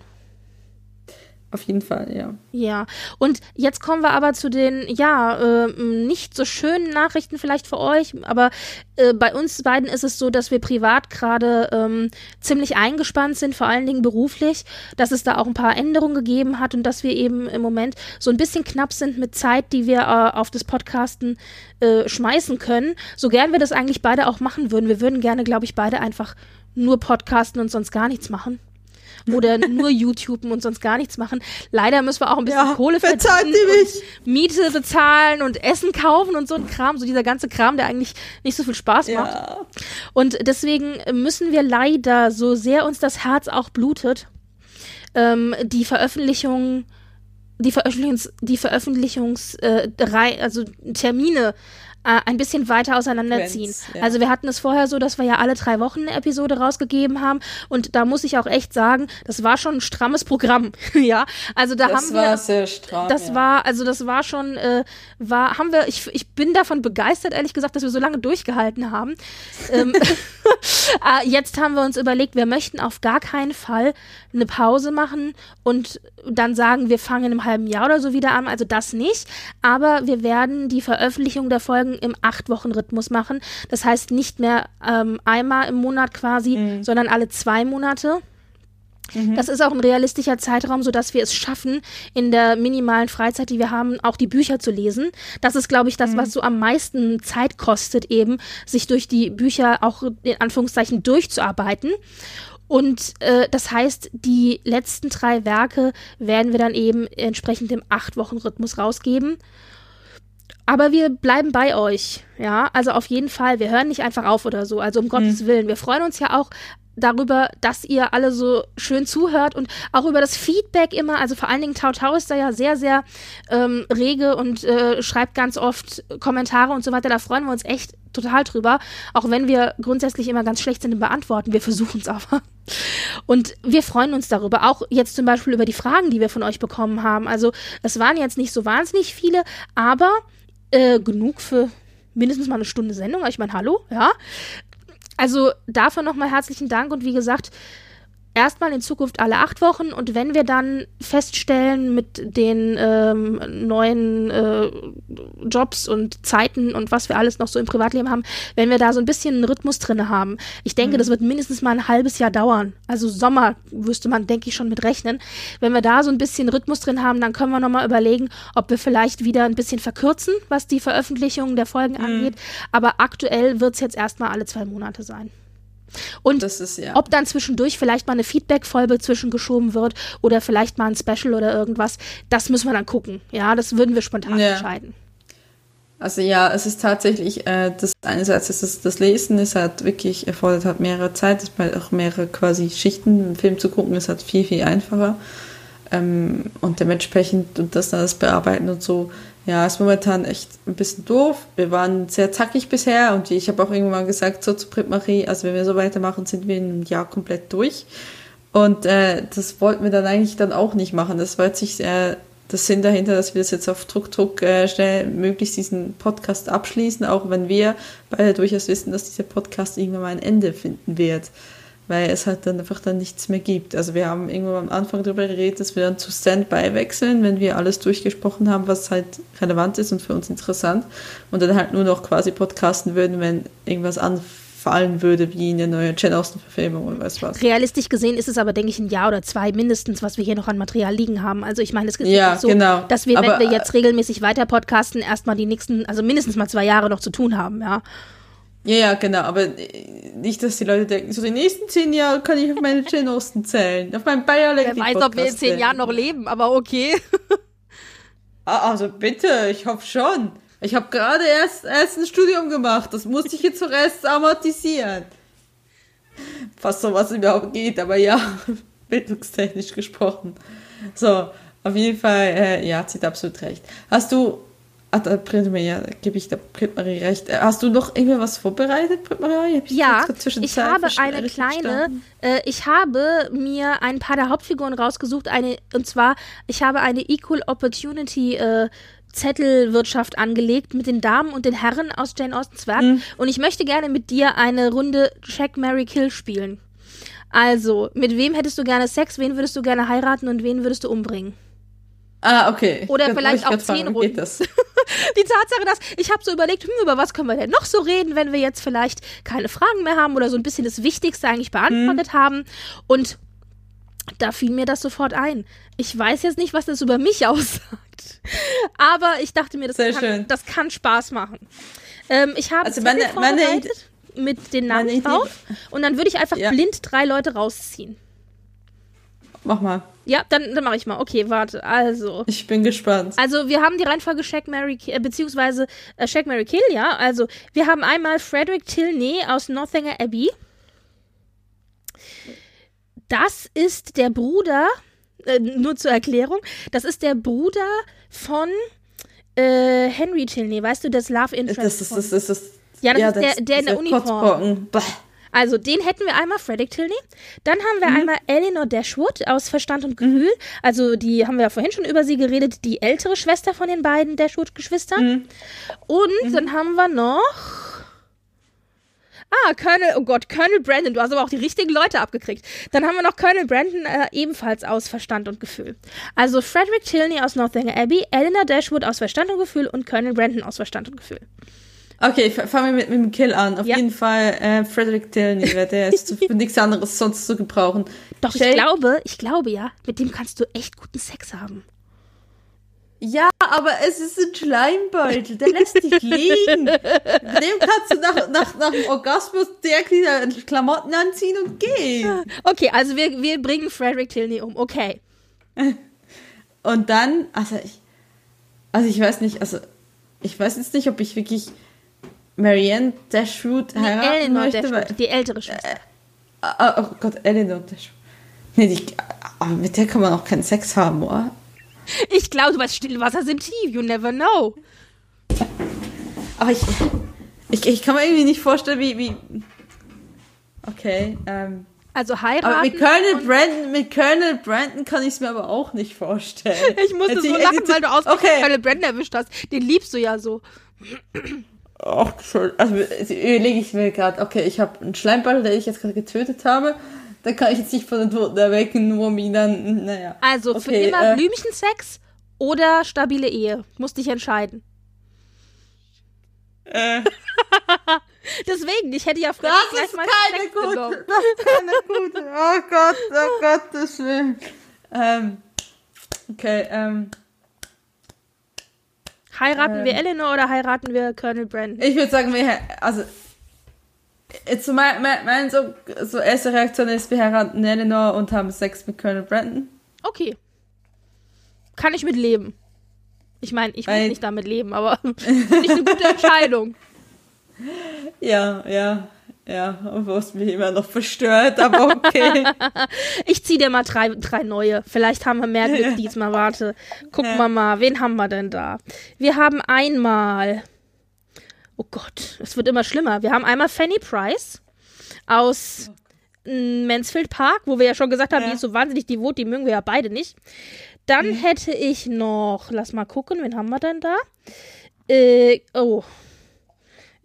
Auf jeden Fall, ja. Ja, und jetzt kommen wir aber zu den, ja, äh, nicht so schönen Nachrichten vielleicht für euch, aber äh, bei uns beiden ist es so, dass wir privat gerade ähm, ziemlich eingespannt sind, vor allen Dingen beruflich, dass es da auch ein paar Änderungen gegeben hat und dass wir eben im Moment so ein bisschen knapp sind mit Zeit, die wir äh, auf das Podcasten äh, schmeißen können. So gern wir das eigentlich beide auch machen würden. Wir würden gerne, glaube ich, beide einfach nur podcasten und sonst gar nichts machen. Oder nur YouTuben und sonst gar nichts machen. Leider müssen wir auch ein bisschen ja, Kohle verdienen Miete bezahlen und Essen kaufen und so ein Kram, so dieser ganze Kram, der eigentlich nicht so viel Spaß macht. Ja. Und deswegen müssen wir leider, so sehr uns das Herz auch blutet, ähm, die Veröffentlichung die Veröffentlichungs, die Veröffentlichungs, äh, also Termine äh, ein bisschen weiter auseinanderziehen. Trends, ja. Also wir hatten es vorher so, dass wir ja alle drei Wochen eine Episode rausgegeben haben und da muss ich auch echt sagen, das war schon ein strammes Programm, (laughs) ja. Also da das haben wir, Das war sehr stramm. Das ja. war, also das war schon, äh, war, haben wir, ich, ich bin davon begeistert, ehrlich gesagt, dass wir so lange durchgehalten haben. ähm, (laughs) äh, jetzt haben wir uns überlegt, wir möchten auf gar keinen Fall eine Pause machen und dann sagen, wir fangen im halben Jahr oder so wieder an. Also das nicht. Aber wir werden die Veröffentlichung der Folgen im Acht-Wochen-Rhythmus machen. Das heißt nicht mehr ähm, einmal im Monat quasi, mhm. sondern alle zwei Monate. Mhm. Das ist auch ein realistischer Zeitraum, sodass wir es schaffen, in der minimalen Freizeit, die wir haben, auch die Bücher zu lesen. Das ist, glaube ich, das, mhm. was so am meisten Zeit kostet, eben, sich durch die Bücher auch in Anführungszeichen durchzuarbeiten. Und äh, das heißt, die letzten drei Werke werden wir dann eben entsprechend im Acht-Wochen-Rhythmus rausgeben. Aber wir bleiben bei euch, ja. Also auf jeden Fall, wir hören nicht einfach auf oder so. Also um mhm. Gottes Willen. Wir freuen uns ja auch darüber, dass ihr alle so schön zuhört und auch über das Feedback immer. Also vor allen Dingen Tau Tau ist da ja sehr, sehr ähm, rege und äh, schreibt ganz oft Kommentare und so weiter. Da freuen wir uns echt total drüber. Auch wenn wir grundsätzlich immer ganz schlecht sind im Beantworten. Wir versuchen es aber. Und wir freuen uns darüber. Auch jetzt zum Beispiel über die Fragen, die wir von euch bekommen haben. Also es waren jetzt nicht so wahnsinnig viele, aber äh, genug für mindestens mal eine Stunde Sendung. Ich meine, hallo, ja. Also dafür nochmal herzlichen Dank und wie gesagt, erstmal in Zukunft alle acht Wochen und wenn wir dann feststellen mit den ähm, neuen äh, Jobs und Zeiten und was wir alles noch so im Privatleben haben, wenn wir da so ein bisschen einen Rhythmus drin haben. Ich denke, mhm. das wird mindestens mal ein halbes Jahr dauern. Also Sommer wüsste man, denke ich, schon mit rechnen. Wenn wir da so ein bisschen Rhythmus drin haben, dann können wir nochmal überlegen, ob wir vielleicht wieder ein bisschen verkürzen, was die Veröffentlichung der Folgen mhm. angeht. Aber aktuell wird es jetzt erstmal alle zwei Monate sein. Und ist, ja. ob dann zwischendurch vielleicht mal eine Feedback-Folge zwischengeschoben wird oder vielleicht mal ein Special oder irgendwas, das müssen wir dann gucken. Ja, das würden wir spontan ja. entscheiden. Also ja, es ist tatsächlich, äh, das einerseits ist es das Lesen, es hat wirklich erfordert hat mehrere Zeit, es hat auch mehrere quasi Schichten, einen Film zu gucken, ist halt viel, viel einfacher. Ähm, und dementsprechend und das dann das Bearbeiten und so ja, ist momentan echt ein bisschen doof. Wir waren sehr zackig bisher und ich habe auch irgendwann gesagt, so zu Brit Marie, also wenn wir so weitermachen, sind wir in einem Jahr komplett durch. Und äh, das wollten wir dann eigentlich dann auch nicht machen. Das war jetzt nicht äh, der Sinn dahinter, dass wir das jetzt auf Druck, Druck äh, schnell möglichst diesen Podcast abschließen, auch wenn wir beide durchaus wissen, dass dieser Podcast irgendwann mal ein Ende finden wird weil es halt dann einfach dann nichts mehr gibt. Also wir haben irgendwann am Anfang darüber geredet, dass wir dann zu Standby wechseln, wenn wir alles durchgesprochen haben, was halt relevant ist und für uns interessant und dann halt nur noch quasi podcasten würden, wenn irgendwas anfallen würde, wie eine neue Jen Austen-Verfilmung oder weiß was. Realistisch gesehen ist es aber, denke ich, ein Jahr oder zwei mindestens, was wir hier noch an Material liegen haben. Also ich meine, es ist ja, so, genau. dass wir, wenn aber, wir jetzt regelmäßig weiter podcasten, erstmal die nächsten, also mindestens mal zwei Jahre noch zu tun haben, ja. Ja, ja, genau, aber nicht, dass die Leute denken, so die nächsten zehn Jahre kann ich auf meine Jane Austen zählen, auf meinen Bayer Wer weiß, ob wir in zehn Jahren noch leben, aber okay. Ah, also bitte, ich hoffe schon. Ich habe gerade erst, erst ein Studium gemacht, das musste ich jetzt zuerst amortisieren. Fast so was überhaupt geht, aber ja, (laughs) bildungstechnisch gesprochen. So, auf jeden Fall, äh, ja, sie hat absolut recht. Hast du Ah, da ja, gebe ich der Britt-Marie recht. Äh, hast du noch irgendwas vorbereitet, Britt-Marie? Ja, ich habe eine kleine, äh, ich habe mir ein paar der Hauptfiguren rausgesucht, eine, und zwar, ich habe eine Equal Opportunity äh, Zettelwirtschaft angelegt mit den Damen und den Herren aus Jane Austens Werk mhm. und ich möchte gerne mit dir eine Runde Check, Mary Kill spielen. Also, mit wem hättest du gerne Sex, wen würdest du gerne heiraten und wen würdest du umbringen? Ah, okay. Oder vielleicht auch zehn Runden. Geht das? (laughs) (laughs) Die Tatsache, dass ich habe so überlegt, hm, über was können wir denn noch so reden, wenn wir jetzt vielleicht keine Fragen mehr haben oder so ein bisschen das Wichtigste eigentlich beantwortet hm. haben. Und da fiel mir das sofort ein. Ich weiß jetzt nicht, was das über mich (laughs) aussagt. Aber ich dachte mir, das, kann, das kann, Spaß machen. Ähm, ich habe also meine, meine mit den Namen drauf. Und dann würde ich einfach ja. blind drei Leute rausziehen. Mach mal. Ja, dann, dann mache ich mal. Okay, warte. Also. Ich bin gespannt. Also, wir haben die Reihenfolge Shaq, Mary, äh, beziehungsweise äh, Shaq, Mary, Kill, ja. Also, wir haben einmal Frederick Tilney aus Northanger Abbey. Das ist der Bruder, äh, nur zur Erklärung, das ist der Bruder von äh, Henry Tilney, weißt du, das Love Interest. Das ist, das ist, das ist, ja, das ja, ist der, der in der Uniform. Also den hätten wir einmal, Frederick Tilney. Dann haben wir mhm. einmal Eleanor Dashwood aus Verstand und Gefühl. Mhm. Also die haben wir ja vorhin schon über sie geredet, die ältere Schwester von den beiden Dashwood-Geschwistern. Mhm. Und mhm. dann haben wir noch... Ah, Colonel, oh Gott, Colonel Brandon, du hast aber auch die richtigen Leute abgekriegt. Dann haben wir noch Colonel Brandon äh, ebenfalls aus Verstand und Gefühl. Also Frederick Tilney aus Northanger Abbey, Eleanor Dashwood aus Verstand und Gefühl und Colonel Brandon aus Verstand und Gefühl. Okay, fangen wir mit, mit dem Kill an. Auf ja. jeden Fall äh, Frederick Tilney, der ist (laughs) für nichts anderes sonst zu gebrauchen. Doch, Shay ich glaube, ich glaube ja, mit dem kannst du echt guten Sex haben. Ja, aber es ist ein Schleimbeutel, der lässt dich liegen. Dem kannst du nach, nach, nach dem Orgasmus direkt wieder Klamotten anziehen und gehen. Okay, also wir, wir bringen Frederick Tilney um, okay. Und dann, also ich, also ich weiß nicht, also ich weiß jetzt nicht, ob ich wirklich Marianne Dashwood heiraten möchte. Dashwood, die ältere Schwester. Äh, ah, oh Gott, Eleanor. das- Nee, die, aber mit der kann man auch keinen Sex haben, oder? Ich glaube, du weißt, Stillwasser sind tief. You never know. Aber ich, ich, ich kann mir irgendwie nicht vorstellen, wie, wie, okay, ähm, Also heiraten. aber mit Colonel Brandon, mit Colonel Brandon kann ich es mir aber auch nicht vorstellen. (laughs) Ich musste so lachen, weil du ausgerechnet Okay. Colonel Brandon erwischt hast. Den liebst du ja so. Ach. Also überlege ich mir gerade, okay, ich habe einen Schleimbeutel, den ich jetzt gerade getötet habe. Da kann ich jetzt nicht von den Toten erwecken, nur um ihn dann, naja. Also für Okay, immer äh, Blümchensex oder stabile Ehe. Musst dich entscheiden. Äh, (laughs) Deswegen, ich hätte ja früher das gleich ist mal keine Sex gute. genommen. (laughs) Das ist keine gute. Oh Gott, oh Gottes Willen. Ähm, okay, ähm, Heiraten wir Ähm. Eleanor oder heiraten wir Colonel Brandon? ich würde sagen, wir, also, so mein, mein, mein so, so erste Reaktion ist, wir heiraten Eleanor und haben Sex mit Colonel Brandon. Okay. Kann ich mit leben. Ich meine, ich Weil- nicht damit leben, aber (laughs) finde ich eine gute Entscheidung. (laughs) Ja, ja, ja, es mich immer noch verstört, aber okay. (laughs) Ich zieh dir mal drei, drei neue. Vielleicht haben wir mehr Glück diesmal. Warte. Gucken wir mal. Wen haben wir denn da? Wir haben einmal. Oh Gott, es wird immer schlimmer. Wir haben einmal Fanny Price aus Mansfield Park, wo wir ja schon gesagt haben, Ja. die ist so wahnsinnig devot, die mögen wir ja beide nicht. Dann hätte ich noch, lass mal gucken, wen haben wir denn da? Äh, oh.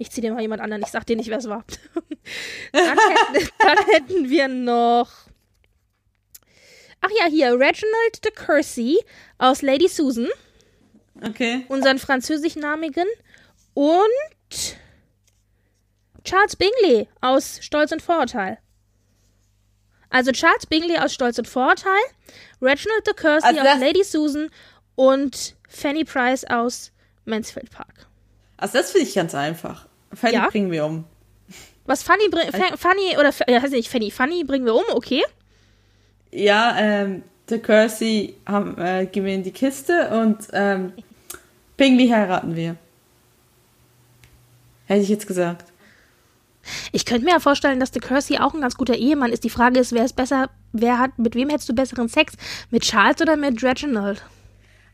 Ich zieh dir mal jemand anderen, ich sag dir nicht, wer es war. (laughs) dann, hätten, dann hätten wir noch. Ach ja, hier, Reginald de Courcy aus Lady Susan, Okay. unseren französischnamigen. Und Charles Bingley aus Stolz und Vorurteil. Also Charles Bingley aus Stolz und Vorurteil, Reginald de Courcy Also aus Lady Susan und Fanny Price aus Mansfield Park. Also das finde ich ganz einfach. Fanny Ja. bringen wir um. Was Fanny bringt, Fanny oder, ja, heißt nicht Fanny, Fanny bringen wir um, okay. Ja, ähm, der Cursey haben, äh, gehen wir in die Kiste und ähm, Bingley heiraten wir. Hätte ich jetzt gesagt. Ich könnte mir ja vorstellen, dass der Cursey auch ein ganz guter Ehemann ist. Die Frage ist, wer ist besser, wer hat, mit wem hättest du besseren Sex? Mit Charles oder mit Reginald?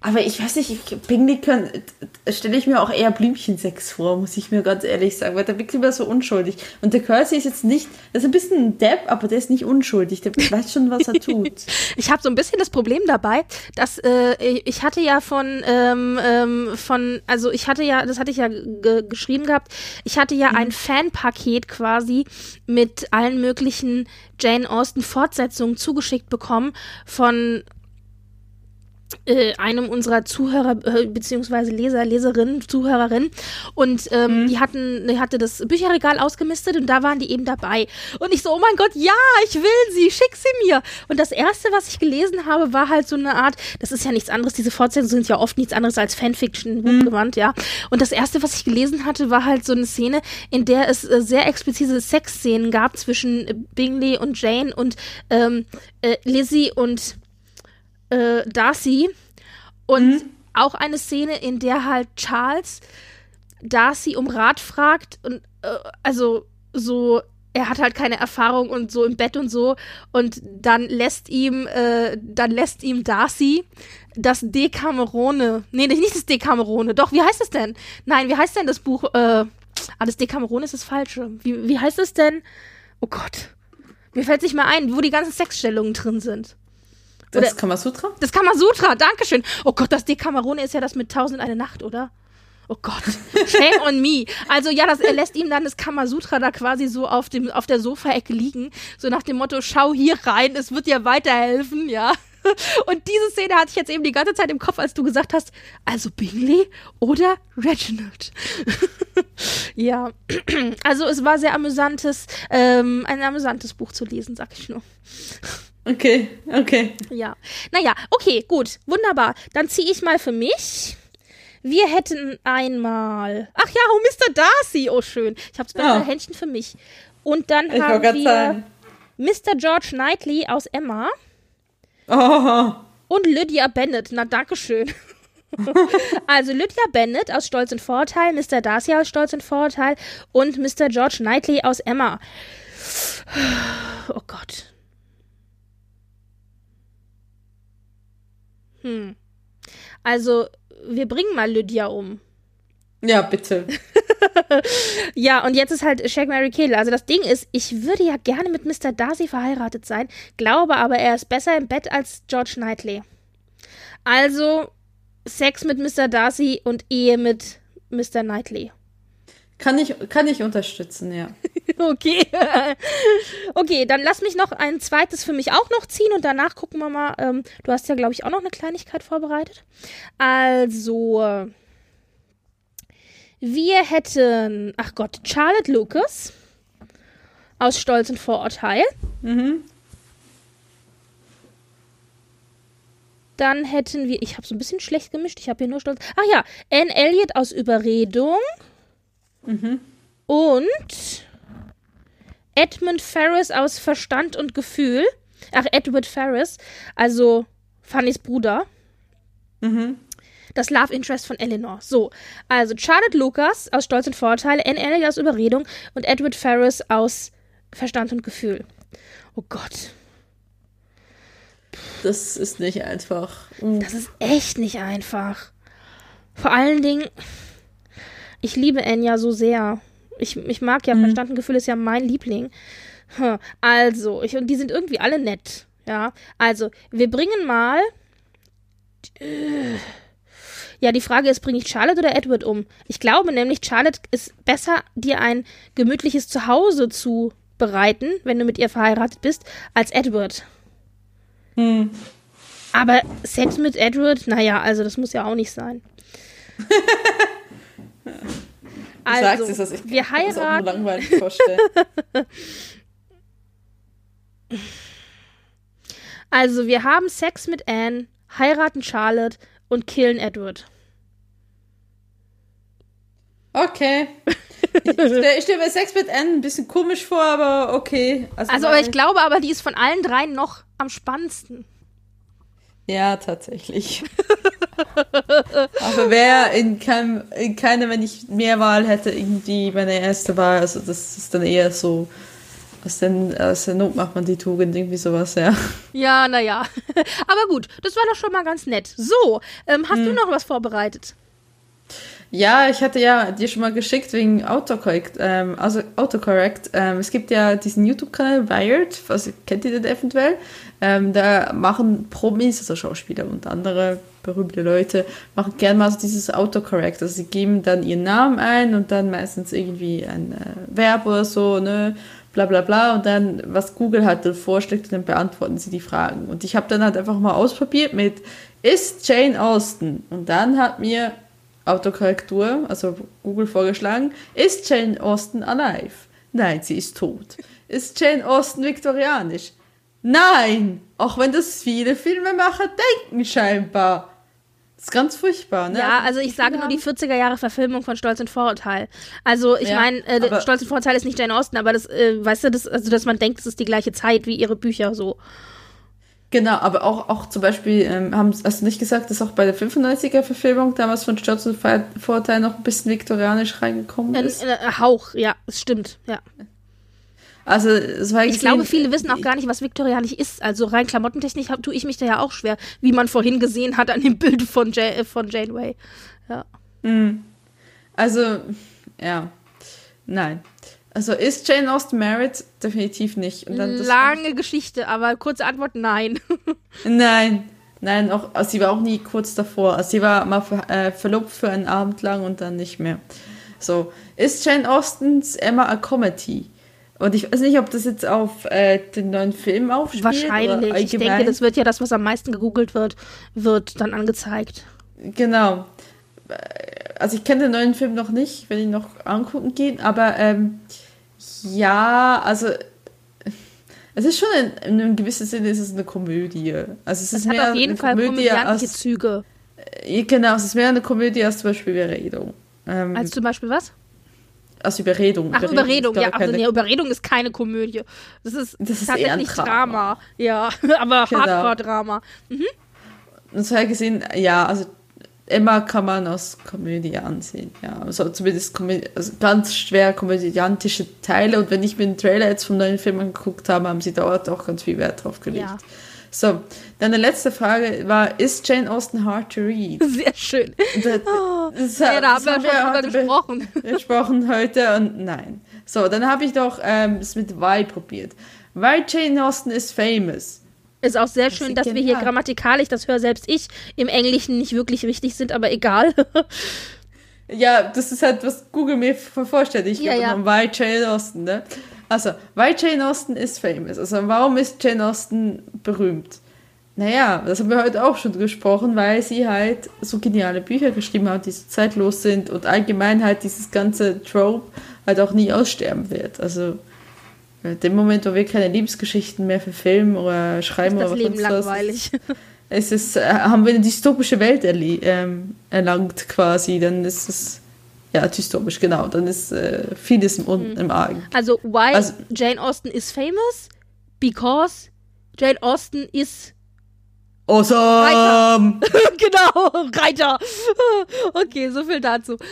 Aber ich weiß nicht, ich, stelle ich mir auch eher Blümchensex vor, muss ich mir ganz ehrlich sagen, weil der wirkt immer so unschuldig. Und der Cursey ist jetzt nicht, das ist ein bisschen ein Depp, aber der ist nicht unschuldig, der weiß schon, was er (laughs) tut. Ich habe so ein bisschen das Problem dabei, dass äh, ich hatte ja von ähm, ähm, von also ich hatte ja das hatte ich ja ge geschrieben gehabt. Ich hatte ja ein Fanpaket quasi mit allen möglichen Jane Austen Fortsetzungen zugeschickt bekommen von äh, einem unserer Zuhörer äh, beziehungsweise Leser, Leserinnen, Zuhörerinnen und ähm, die hatten, die hatte das Bücherregal ausgemistet und da waren die eben dabei. Und ich so, oh mein Gott, ja, ich will sie, schick sie mir. Und das erste, was ich gelesen habe, war halt so eine Art, das ist ja nichts anderes, diese Fortsetzungen sind ja oft nichts anderes als Fanfiction, buchgewandt, ja. Und das erste, was ich gelesen hatte, war halt so eine Szene, in der es äh, sehr explizite Sexszenen gab zwischen äh, Bingley und Jane und ähm, äh, Lizzie und äh, Darcy und auch eine Szene, in der halt Charles Darcy um Rat fragt und äh, also so er hat halt keine Erfahrung und so im Bett und so und dann lässt ihm äh, dann lässt ihm Darcy das Decamerone nee nicht das Decamerone doch wie heißt es denn? Nein wie heißt denn das Buch äh, ah das Decamerone ist das falsche. Wie, wie heißt es denn? Oh Gott. Mir fällt nicht mehr ein wo die ganzen Sexstellungen drin sind Das Oder- Kamasutra? das Kamasutra, Dankeschön. Oh Gott, das Decamerone ist ja das mit Tausend eine Nacht, oder? Oh Gott, (laughs) shame on me. Also ja, das, er lässt ihm dann das Kamasutra da quasi so auf, dem, auf der Sofaecke liegen, so nach dem Motto, schau hier rein, es wird dir weiterhelfen, ja. Und diese Szene hatte ich jetzt eben die ganze Zeit im Kopf, als du gesagt hast, also Bingley oder Reginald. (laughs) ja, (clears throat) also es war sehr amüsantes, ähm, ein amüsantes Buch zu lesen, sag ich nur. Okay, okay. Ja. Naja, okay, gut. Wunderbar. Dann ziehe ich mal für mich. Wir hätten einmal. Ach ja, oh, Mr. Darcy. Oh, schön. Ich habe das bessere Ja. Händchen für mich. Und dann Ich haben wir sagen. Mr. George Knightley aus Emma Oh, und Lydia Bennett. Na, dankeschön. (laughs) also Lydia Bennett aus Stolz und Vorurteil, Mr. Darcy aus Stolz und Vorurteil und Mr. George Knightley aus Emma. Oh Gott. Hm. Also, wir bringen mal Lydia um. Ja, bitte. (laughs) ja, und jetzt ist halt Shaq Mary Kill. Also das Ding ist, ich würde ja gerne mit Mr. Darcy verheiratet sein, glaube aber, er ist besser im Bett als George Knightley. Also Sex mit Mr. Darcy und Ehe mit Mr. Knightley. Kann ich, kann ich unterstützen, ja. (laughs) okay. okay, dann lass mich noch ein zweites für mich auch noch ziehen und danach gucken wir mal. Ähm, du hast ja, glaube ich, auch noch eine Kleinigkeit vorbereitet. Also, wir hätten, ach Gott, Charlotte Lucas aus Stolz und Vorurteil. Mhm. Dann hätten wir, ich habe so ein bisschen schlecht gemischt, ich habe hier nur Stolz. Ach ja, Anne Elliot aus Überredung. Mhm. Und Edmund Ferris aus Verstand und Gefühl. Ach, Edward Ferris, also Fannys Bruder. Mhm. Das Love Interest von Eleanor. So, also Charlotte Lucas aus Stolz und Vorteile, Anne Elliot aus Überredung und Edward Ferris aus Verstand und Gefühl. Oh Gott. Das ist nicht einfach. Das ist echt nicht einfach. Vor allen Dingen, ich liebe Enya so sehr. Ich, ich mag ja, mhm. Verstanden Gefühl ist ja mein Liebling. Also, ich, und die sind irgendwie alle nett. Ja, also, wir bringen mal. Ja, die Frage ist, bringe ich Charlotte oder Edward um? Ich glaube nämlich, Charlotte ist besser, dir ein gemütliches Zuhause zu bereiten, wenn du mit ihr verheiratet bist, als Edward. Hm. Aber Sex mit Edward, naja, also das muss ja auch nicht sein. (laughs) also, sagst es, ich wir heiraten. Mir langweilig vorstellen. (laughs) also, wir haben Sex mit Anne, heiraten Charlotte und killen Edward. Okay. ich stelle stell mir Sex mit Anne ein bisschen komisch vor, aber okay. Also, also aber ich glaube aber, die ist von allen dreien noch am spannendsten. Ja, tatsächlich. (laughs) Aber wer in, keinem, in keiner, wenn ich mehr Wahl hätte, irgendwie meine erste Wahl, also das ist dann eher so, aus, den, aus der Not macht man die Tugend, irgendwie sowas, ja. Ja, naja. (laughs) Aber gut, das war doch schon mal ganz nett. So, ähm, hast hm. du noch was vorbereitet? Ja, ich hatte ja dir schon mal geschickt wegen Autocorrect. Ähm, also Autocorrect. Ähm, es gibt ja diesen YouTube-Kanal Wired, was kennt ihr den eventuell? Ähm, da machen Promis, also Schauspieler und andere berühmte Leute, machen gerne mal so dieses Autocorrect. Also sie geben dann ihren Namen ein und dann meistens irgendwie ein äh, Verb oder so, ne? Bla bla bla. Und dann, was Google halt dann vorschlägt, dann beantworten sie die Fragen. Und ich habe dann halt einfach mal ausprobiert mit Ist Jane Austen? Und dann hat mir Autokorrektur, also Google vorgeschlagen, ist Jane Austen alive? Nein, sie ist tot. Ist Jane Austen viktorianisch? Nein! Auch wenn das viele Filmemacher denken scheinbar. Das ist ganz furchtbar, ne? Ja, also ich sage nur die 40er Jahre Verfilmung von Stolz und Vorurteil. Also ich ja, meine, äh, Stolz und Vorurteil ist nicht Jane Austen, aber das, äh, weißt du, das, also dass man denkt, es ist die gleiche Zeit wie ihre Bücher so. Genau, aber auch, auch zum Beispiel, ähm, haben, hast du nicht gesagt, dass auch bei der 95er-Verfilmung damals von Stolz und Vorteil noch ein bisschen viktorianisch reingekommen ist? Ein, ein Hauch, ja, es stimmt, ja. Also, es war ich glaube, viele wissen auch gar nicht, was viktorianisch ist. Also rein klamottentechnisch tue ich mich da ja auch schwer, wie man vorhin gesehen hat an dem Bild von, Jan äh, von Janeway. Ja. Mhm. Also, ja. Nein. Also ist Jane Austen married? Definitiv nicht. Lange Geschichte, aber kurze Antwort, nein. (laughs) nein, nein, auch, also sie war auch nie kurz davor. Also sie war mal äh, verlobt für einen Abend lang und dann nicht mehr. So, ist Jane Austens Emma a Comedy? Und ich weiß nicht, ob das jetzt auf äh, den neuen Film aufspielt. Wahrscheinlich. Ich denke, das wird ja das, was am meisten gegoogelt wird, wird dann angezeigt. Genau. Also ich kenne den neuen Film noch nicht, wenn ich noch angucken gehen, aber ähm, ja, also es ist schon in, in einem gewissen Sinne ist es eine Komödie. Also es, es ist hat auf jeden Fall komödiantische Züge. Äh, genau, es ist mehr eine Komödie als zum Beispiel Überredung. Ähm, als zum Beispiel was? Als Überredung. Ach, Überredung, ja. Ach, nee, Überredung ist keine Komödie. Das ist, das ist tatsächlich Drama. Drama. Ja, (laughs) aber genau. Hardcore-Drama. Mhm. Und so gesehen, ja, also Emma kann man als Komödie ansehen. Ja, also zumindest Komödie, also ganz schwer komödiantische Teile. Und wenn ich mir den Trailer jetzt vom neuen Film angeguckt habe, haben sie dort auch ganz viel Wert drauf gelegt. Ja. So, dann die letzte Frage war, ist Jane Austen hard to read? Sehr schön. Das, oh, das, ja, da haben wir schon drüber gesprochen. (laughs) Gesprochen heute und nein. So, dann habe ich doch ähm, es mit Why probiert. Why Jane Austen is famous. Ist auch sehr schön, dass wir hier grammatikalisch, das höre selbst ich, im Englischen nicht wirklich richtig sind, aber egal. ja, das ist halt, was Google mir vorstellt. Ich ja, ja. Why Jane Austen, ne? Also, why Jane Austen is famous? Also, warum ist Jane Austen berühmt? Naja, das haben wir heute auch schon gesprochen, weil sie halt so geniale Bücher geschrieben hat, die so zeitlos sind und allgemein halt dieses ganze Trope halt auch nie aussterben wird. Also, dem Moment, wo wir keine Liebesgeschichten mehr verfilmen oder schreiben ist das oder Leben langweilig. Es ist, äh, haben wir eine dystopische Welt ähm, erlangt quasi, dann ist es ja dystopisch, genau. Dann ist äh, vieles im, mhm. im Argen. Also, why also, Jane Austen is famous? Because Jane Austen is Awesome! Reiter. (laughs) genau, Reiter. (laughs) Okay, so viel dazu. (clears throat)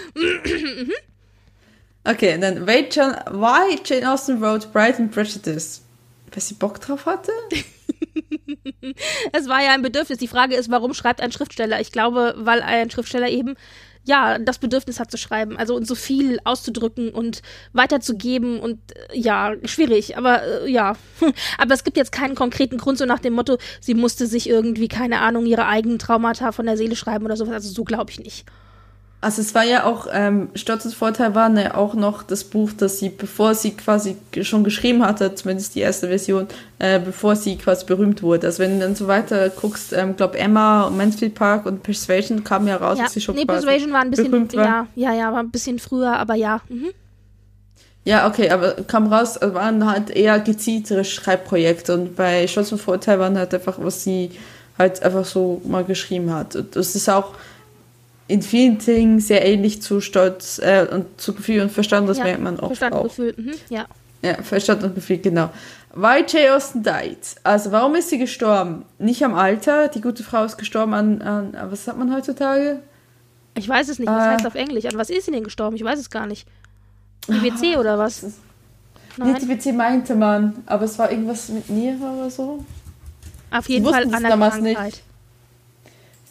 Okay, dann John, why Jane Austen wrote Pride and Prejudice? Weil sie Bock drauf hatte? (laughs) es war ja ein Bedürfnis. Die Frage ist, warum schreibt ein Schriftsteller? Ich glaube, weil ein Schriftsteller eben ja, das Bedürfnis hat zu schreiben, also und so viel auszudrücken und weiterzugeben und äh, ja, schwierig, aber äh, ja. (laughs) aber es gibt jetzt keinen konkreten Grund, so nach dem Motto, sie musste sich irgendwie, keine Ahnung, ihre eigenen Traumata von der Seele schreiben oder sowas. Also so glaube ich nicht. Also es war ja auch, ähm, Stolz Vorteil war ja auch noch das Buch, das sie, bevor sie quasi schon geschrieben hatte, zumindest die erste Version, äh, bevor sie quasi berühmt wurde. Also wenn du dann so weiter guckst, ähm, glaube Emma, Mansfield Park und Persuasion kamen ja raus, ja. dass sie schon nee, Persuasion war ein bisschen, ja, ja, ja, war ein bisschen früher, aber ja. Mhm. Ja, okay, aber kam raus, waren halt eher gezieltere Schreibprojekte und bei Stolz und Vorteil waren halt einfach, was sie halt einfach so mal geschrieben hat. Und das ist auch, in vielen Dingen sehr ähnlich zu Stolz äh, und zu Gefühl und Verstand, das ja, merkt man oft Verstand auch. Gefühl, mhm, ja. Ja, Verstand und Gefühl, genau. Why Jay Austen died? Also, warum ist sie gestorben? Nicht am Alter. Die gute Frau ist gestorben an, an was sagt man heutzutage? Ich weiß es nicht. Was äh, heißt auf Englisch? An was ist sie denn gestorben? Ich weiß es gar nicht. IBC oder was? Nein. Nee, IBC meinte man, aber es war irgendwas mit Niere oder so. Auf jeden Fall an der Krankheit. Nicht.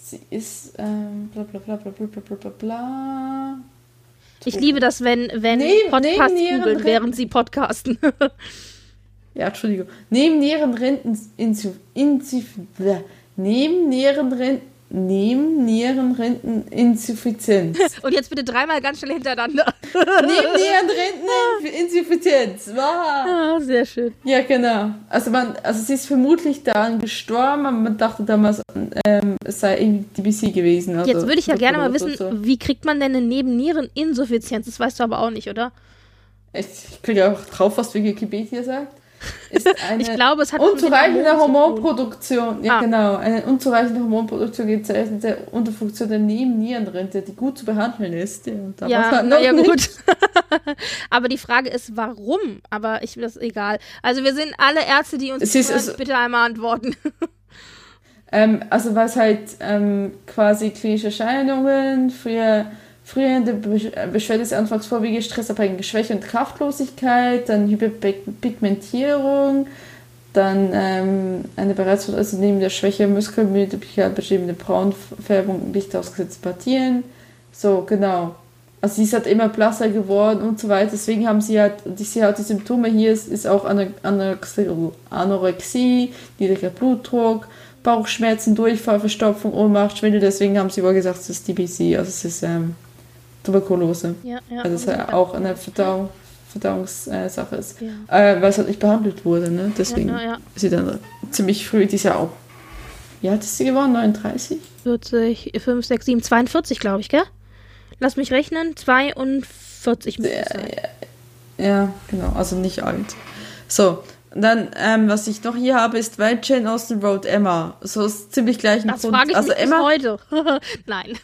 Sie ist ähm, bla bla bla bla bla bla bla bla. Ich liebe das, wenn, wenn neben, Podcasts neben googeln, während sie podcasten. ja, Entschuldigung. Neben Nierenrindeninsuffizienz. Neben Nierenrind Neben Niereninsuffizienz. (laughs) Und jetzt bitte dreimal ganz schnell hintereinander. (laughs) Neben Niereninsuffizienz. Wow. Ah, sehr schön. Ja, genau. Also man, also sie ist vermutlich daran gestorben, aber man dachte damals, ähm, es sei irgendwie DBC gewesen. Also jetzt würde ich ja gerne mal wissen, so. wie kriegt man denn eine Nebenniereninsuffizienz? Das weißt du aber auch nicht, oder? Ich, ich kriege auch drauf, was Wikipedia sagt ist (laughs) eine ich glaube, es hat unzureichende Hormonproduktion. Ja, ah. genau. Eine unzureichende Hormonproduktion gezeichnete Unterfunktion der Nebennierenrinde, die gut zu behandeln ist. Ja, ja, na, ja gut. (laughs) Aber die Frage ist, warum? Aber ich das ist egal. Also wir sind alle Ärzte, die uns es ist, hören, bitte einmal antworten. ähm, also was halt ähm, quasi klinische Erscheinungen, früher Frühere Beschwerde ist anfangs vorwiegend stressabhängige Schwäche und Kraftlosigkeit, dann Hyperpigmentierung, dann ähm, eine bereits also neben der Schwäche Muskelmüdigkeit beschriebene Braunfärbung Licht ausgesetzte Partien. So, genau. Also sie ist halt immer blasser geworden und so weiter. Deswegen haben sie halt, sie hat die Symptome hier, ist, ist auch Anorexie, Anorexie, niedriger Blutdruck, Bauchschmerzen, Durchfall, Verstopfung, Ohnmacht, Schwindel. Deswegen haben sie wohl gesagt, es ist DBC. Also es ist ähm, Tuberkulose. Ja, ja. Also es ja auch eine Verdauung, Verdauungssache ist. Ja. Äh, weil es halt nicht behandelt wurde, ne? Deswegen ja, ja, ist sie dann ziemlich früh, die ist ja auch. Wie alt ist sie geworden? 39? 40, 5, 6, 7, 42, glaube ich, gell? Lass mich rechnen. 42 müsste ja, ja, genau, also nicht alt. So, und dann, ähm, was ich noch hier habe, ist, weil Jane Austen wrote Emma. So ist ziemlich gleich ein das Grund. Frage ich also Emma heute. (laughs) Nein.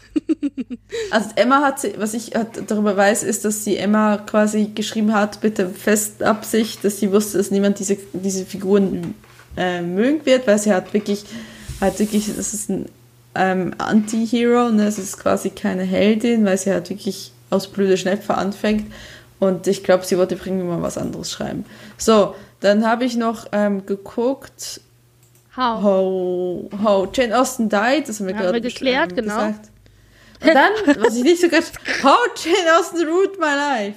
(laughs) also Emma hat sie, was ich darüber weiß, ist, dass sie Emma quasi geschrieben hat mit der festen Absicht, dass sie wusste, dass niemand diese, diese Figuren äh, mögen wird, weil sie hat wirklich, halt wirklich, das ist ein ähm, Anti-Hero. Ne? Es ist quasi keine Heldin, weil sie halt wirklich aus blöde Schnepfer anfängt. Und ich glaube, sie wollte irgendwie mal was anderes schreiben. So, dann habe ich noch ähm, geguckt, How? how, how Jane Austen died. Das haben wir Haben gerade wir geklärt, genau. gesagt. Und dann, was ich nicht so ganz, how Jane Austen ruined my life.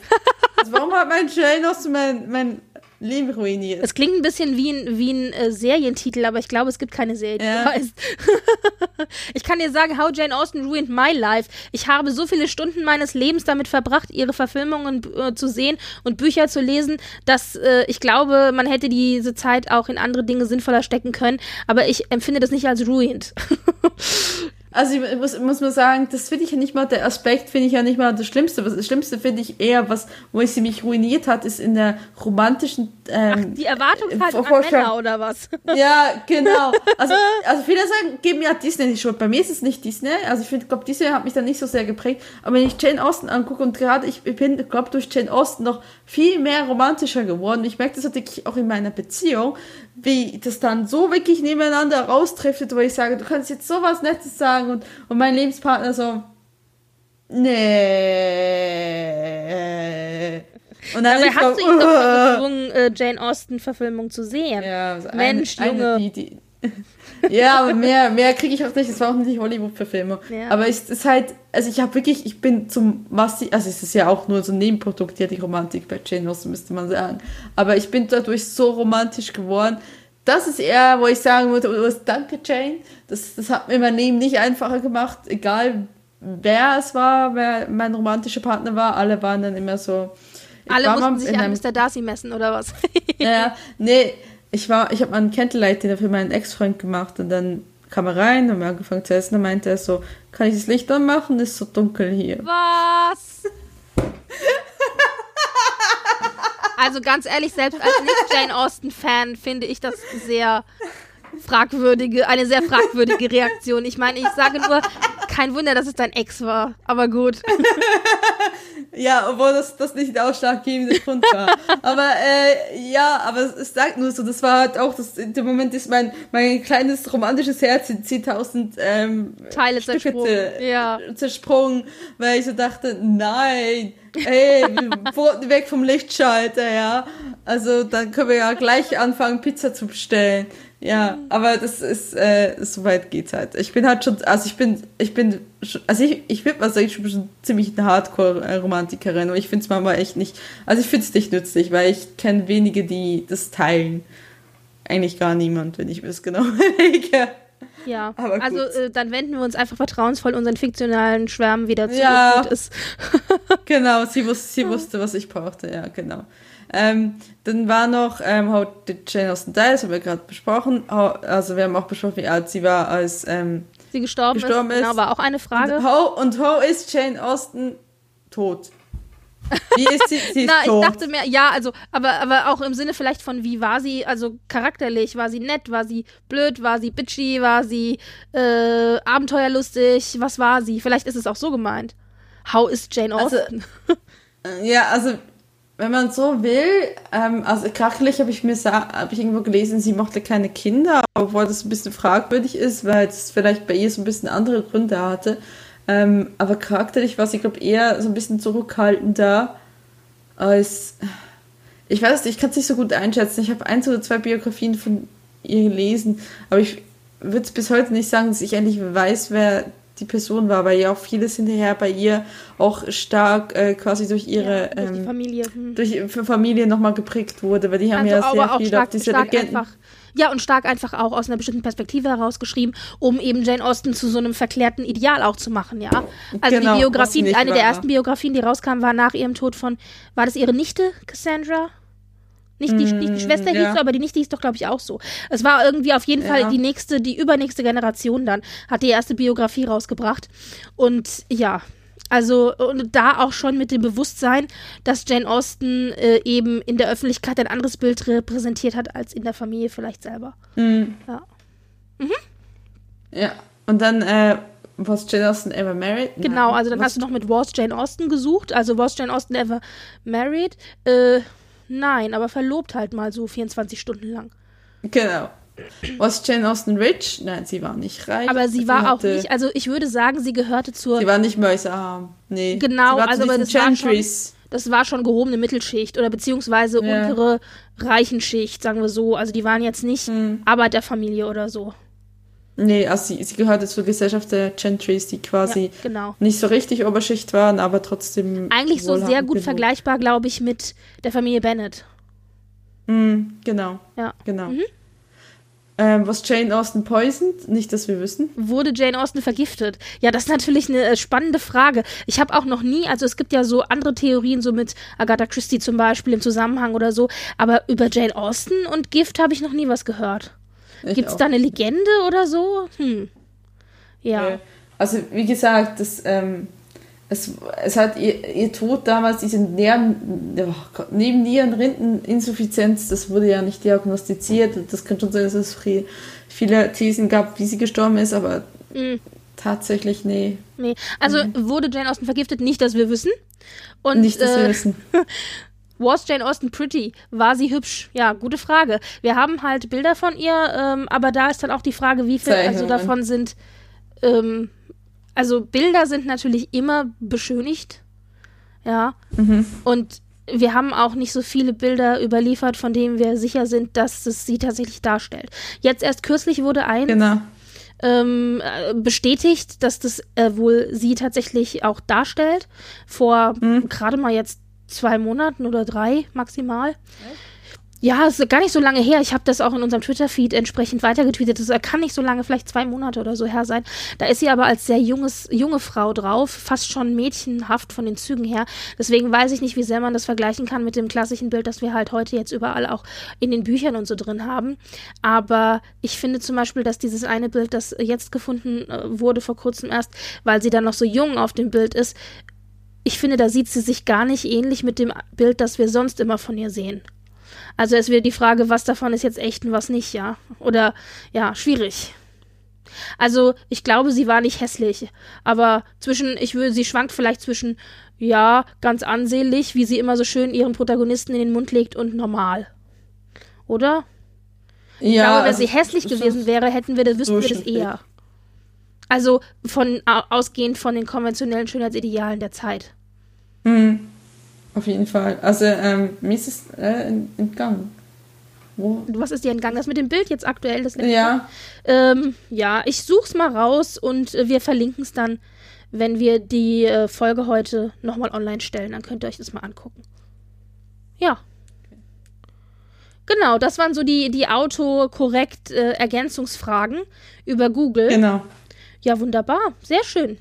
Also warum hat mein Jane Austen mein, mein Leben ruiniert? Es klingt ein bisschen wie ein, wie ein äh, Serientitel, aber ich glaube, es gibt keine Serie, die Ja. heißt. (laughs) ich kann dir sagen, How Jane Austen Ruined My Life. Ich habe so viele Stunden meines Lebens damit verbracht, ihre Verfilmungen äh, zu sehen und Bücher zu lesen, dass äh, ich glaube, man hätte diese Zeit auch in andere Dinge sinnvoller stecken können. Aber ich empfinde das nicht als ruined. (laughs) Also ich muss, muss mal sagen, das finde ich ja nicht mal, der Aspekt finde ich ja nicht mal das Schlimmste. Was- Das Schlimmste finde ich eher, was, wo sie mich ruiniert hat, ist in der romantischen ähm, Die Erwartungshaltung an Vorstellung- Männer oder was? (laughs) Ja, genau. Also, (laughs) also viele sagen, geben ja Disney die Schuld. Bei mir ist es nicht Disney. Also ich finde, glaube Disney hat mich da nicht so sehr geprägt. Aber wenn ich Jane Austen angucke und gerade ich bin, glaube durch Jane Austen noch viel mehr romantischer geworden. Ich merke das wirklich auch in meiner Beziehung, wie das dann so wirklich nebeneinander rausdriftet, wo ich sage, du kannst jetzt sowas Nettes sagen und, und mein Lebenspartner so, nee. Und dann Dabei hast so, du ihn doch (laughs) gezwungen, äh, Jane Austen-Verfilmung zu sehen. Ja, also Mensch, eine, Junge. Eine, die, die, ja, aber mehr, mehr kriege ich auch nicht. Das war auch nicht Hollywood-Verfilmung. Ja. Aber es ist halt, also ich habe wirklich, ich bin zum Massi, also es ist ja auch nur so ein Nebenprodukt, ja, die Romantik bei Jane Austen, müsste man sagen. Aber ich bin dadurch so romantisch geworden. Das ist eher, wo ich sagen würde, oh, danke Jane. Das, das hat mir mein Leben nicht einfacher gemacht, egal wer es war, wer mein romantischer Partner war. Alle waren dann immer so. ich Alle mussten sich an Mr. Darcy messen, oder was? ja, nee, ich war, ich habe mal einen Candlelight-Dinner für meinen Ex-Freund gemacht und dann kam er rein, haben wir angefangen zu essen, dann meinte er so, kann ich das Licht anmachen? Ist so dunkel hier. Was? Also ganz ehrlich, selbst als Nicht-Jane Austen-Fan finde ich das sehr fragwürdige, eine sehr fragwürdige Reaktion. Ich meine, ich sage nur, kein Wunder, dass es dein Ex war. Aber gut. (laughs) Ja, obwohl das, das nicht der ausschlaggebende Grund war. (laughs) aber äh, ja, aber es, sagt nur so, das war halt auch, das, in dem Moment ist mein, mein kleines romantisches Herz in 10.000 ähm, Teile Stücke zersprungen. zer- Ja. zersprungen, weil ich so dachte, nein, ey, wir (laughs) weg vom Lichtschalter, ja. Also dann können wir ja gleich anfangen, Pizza zu bestellen. Ja, aber das ist, äh, so weit geht's halt. Ich bin halt schon, also ich bin, ich bin, schon- also ich, ich würde mal sagen, ich bin schon ziemlich eine Hardcore-Romantikerin und ich finde es manchmal echt nicht, also ich finde es nicht nützlich, weil ich kenne wenige, die das teilen. Eigentlich gar niemand, wenn ich mir das genau (laughs) überlege. Ja, Aber also äh, dann wenden wir uns einfach vertrauensvoll unseren fiktionalen Schwärmen wieder zu. Ja. Gut ist. Genau, sie wusste, sie wusste, was ich brauchte, ja, genau. Ähm, dann war noch ähm, How did Jane Austen die, das haben wir gerade besprochen. How, also wir haben auch besprochen, wie alt sie war, als ähm, Sie gestorben, Gestorben ist. ist. Genau, war auch eine Frage. und how, und how ist Jane Austen tot? Wie ist sie, sie (laughs) ist Na, ich tot? dachte mir, ja, also, aber, aber auch im Sinne vielleicht von, wie war sie, also charakterlich, war sie nett, war sie blöd, war sie bitchy, war sie äh, abenteuerlustig, was war sie? Vielleicht ist es auch so gemeint. How is Jane Also, Austen? Ja, also wenn man so will, ähm, also charakterlich habe ich mir habe ich irgendwo gelesen, sie mochte keine Kinder, obwohl das ein bisschen fragwürdig ist, weil es vielleicht bei ihr so ein bisschen andere Gründe hatte. Ähm, aber charakterlich war sie, glaube ich, eher so ein bisschen zurückhaltender als. Ich weiß nicht, ich kann es nicht so gut einschätzen. Ich habe eins oder zwei Biografien von ihr gelesen, aber ich würde es bis heute nicht sagen, dass ich endlich weiß, wer die Person war, weil ja auch vieles hinterher bei ihr auch stark äh, quasi durch ihre Ja, durch die ähm, Familie. Hm. durch für Familie nochmal geprägt wurde, weil die haben ja Also, sehr aber auch viel stark, auf diese stark Legenden. einfach. Ja, und stark einfach auch aus einer bestimmten Perspektive herausgeschrieben, um eben Jane Austen zu so einem verklärten Ideal auch zu machen, ja. Also Genau, die Biografie, eine der ersten Biografien, die rauskam, war nach ihrem Tod von, war das ihre Nichte, Cassandra? Nicht die, die Schwester Mm, ja. hieß so, aber die Nichte hieß doch, glaube ich, auch so. Es war irgendwie auf jeden Ja. Fall die nächste, die übernächste Generation dann, hat die erste Biografie rausgebracht. Und ja, also und da auch schon mit dem Bewusstsein, dass Jane Austen äh, eben in der Öffentlichkeit ein anderes Bild repräsentiert hat als in der Familie vielleicht selber. Mhm. Ja. Ja, und dann äh, was Jane Austen ever married? Genau, also dann was, hast du noch mit Was Jane Austen gesucht. Also Was Jane Austen ever married? Äh, nein, aber verlobt halt mal so 24 Stunden lang. Genau. Was Jane Austen rich? Nein, sie war nicht reich. Aber sie war auch nicht, also ich würde sagen, sie gehörte zur. Sie war nicht mäusearm. Nee. Genau, sie also aber das war schon- Gentries. Das war schon gehobene Mittelschicht oder beziehungsweise Ja. untere Reichenschicht, sagen wir so. Also die waren jetzt nicht Hm. Arbeiterfamilie oder so. Nee, also sie, sie gehörte zur Gesellschaft der Gentries, die quasi Ja, genau. nicht so richtig Oberschicht waren, aber trotzdem. Eigentlich so sehr gut genug. vergleichbar, glaube ich, mit der Familie Bennett. Mm, genau, Ja. genau. Mhm. Ähm, was Jane Austen poisoned? Nicht, dass wir wissen. Wurde Jane Austen vergiftet? Ja, das ist natürlich eine äh, spannende Frage. Ich habe auch noch nie, also es gibt ja so andere Theorien, so mit Agatha Christie zum Beispiel im Zusammenhang oder so, aber über Jane Austen und Gift habe ich noch nie was gehört. Gibt es da eine Legende oder so? Hm. Ja. Äh, Also, wie gesagt, das, ähm, es, es hat ihr, ihr Tod damals, diese Nieren, oh Gott, neben Niereninsuffizienz, das wurde ja nicht diagnostiziert. Das kann schon sein, dass es viel, viele Thesen gab, wie sie gestorben ist, aber Mhm. tatsächlich, nee, Nee. Also wurde Jane Austen vergiftet? Nicht, dass wir wissen. Und Mhm. nicht, dass wir äh, wissen. (laughs) Was Jane Austen pretty? War sie hübsch? Ja, gute Frage. Wir haben halt Bilder von ihr, ähm, aber da ist dann auch die Frage, wie viel also davon sind. Ähm, also Bilder sind natürlich immer beschönigt. Ja. Mhm. Und wir haben auch nicht so viele Bilder überliefert, von denen wir sicher sind, dass es sie tatsächlich darstellt. Jetzt erst kürzlich wurde ein Genau. ähm, äh, bestätigt, dass das äh, wohl sie tatsächlich auch darstellt. Vor Mhm. gerade mal jetzt zwei Monaten oder drei maximal. Ja, es ist gar nicht so lange her. Ich habe das auch in unserem Twitter-Feed entsprechend weitergetweetet. Das kann nicht so lange, vielleicht zwei Monate oder so her sein. Da ist sie aber als sehr junges, junge Frau drauf, fast schon mädchenhaft von den Zügen her. Deswegen weiß ich nicht, wie sehr man das vergleichen kann mit dem klassischen Bild, das wir halt heute jetzt überall auch in den Büchern und so drin haben. Aber ich finde zum Beispiel, dass dieses eine Bild, das jetzt gefunden äh, wurde vor kurzem erst, weil sie dann noch so jung auf dem Bild ist, ich finde, da sieht sie sich gar nicht ähnlich mit dem Bild, das wir sonst immer von ihr sehen. Also es wird die Frage, was davon ist jetzt echt und was nicht, ja. Oder ja, schwierig. Also ich glaube, sie war nicht hässlich, aber zwischen, ich würde, sie schwankt vielleicht zwischen, ja, ganz ansehnlich, wie sie immer so schön ihren Protagonisten in den Mund legt und normal. Oder? Ja, Ich glaube, wenn also, sie hässlich so- gewesen wäre, hätten wir das, wüssten wir das eher. Also von au- ausgehend von den konventionellen Schönheitsidealen der Zeit. Mhm. Auf jeden Fall. Also, ähm, mir ist es äh, ent- entgangen. Wo? Was ist dir entgangen? Das mit dem Bild jetzt aktuell, das? Ja, Ähm, ja, ich such's mal raus und äh, wir verlinken es dann, wenn wir die äh, Folge heute nochmal online stellen. Dann könnt ihr euch das mal angucken. Ja. Genau, das waren so die, die autokorrekt äh, Ergänzungsfragen über Google. genau. Ja, wunderbar. Sehr schön.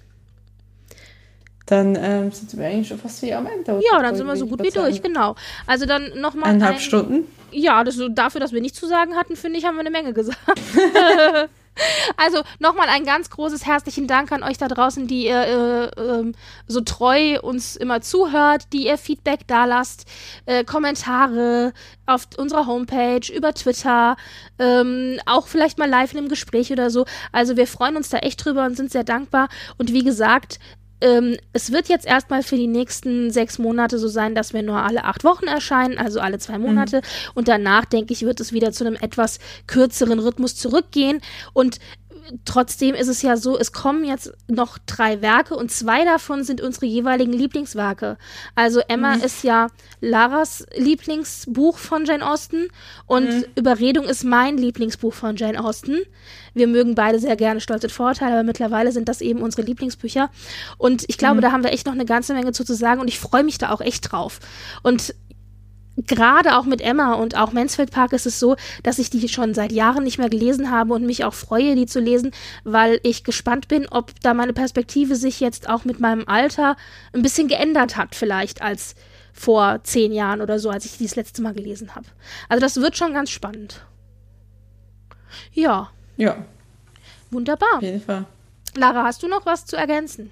Dann ähm, sind wir eigentlich schon fast hier am Ende. Ja, dann sind wir so gut wie durch, genau. Also dann nochmal Eineinhalb ein, Stunden. Ja, das, so dafür, dass wir nichts zu sagen hatten, finde ich, haben wir eine Menge gesagt. (laughs) also nochmal ein ganz großes herzlichen Dank an euch da draußen, die ihr äh, ähm, so treu uns immer zuhört, die ihr Feedback da lasst, äh, Kommentare auf unserer Homepage, über Twitter, ähm, auch vielleicht mal live in einem Gespräch oder so. Also wir freuen uns da echt drüber und sind sehr dankbar. Und wie gesagt, ähm, es wird jetzt erstmal für die nächsten sechs Monate so sein, dass wir nur alle acht Wochen erscheinen, also alle zwei Monate. Und danach, denke ich, wird es wieder zu einem etwas kürzeren Rhythmus zurückgehen. Und trotzdem ist es ja so, es kommen jetzt noch drei Werke und zwei davon sind unsere jeweiligen Lieblingswerke. Also Emma ist ja Laras Lieblingsbuch von Jane Austen und Überredung ist mein Lieblingsbuch von Jane Austen. Wir mögen beide sehr gerne Stolz und Vorurteile, aber mittlerweile sind das eben unsere Lieblingsbücher. Und ich glaube, da haben wir echt noch eine ganze Menge zu, zu sagen und ich freue mich da auch echt drauf. Und gerade auch mit Emma und auch Mansfield Park ist es so, dass ich die schon seit Jahren nicht mehr gelesen habe und mich auch freue, die zu lesen, weil ich gespannt bin, ob da meine Perspektive sich jetzt auch mit meinem Alter ein bisschen geändert hat, vielleicht als vor zehn Jahren oder so, als ich die das letzte Mal gelesen habe. Also das wird schon ganz spannend. Ja, Ja, wunderbar. auf jeden Fall. Lara, hast du noch was zu ergänzen?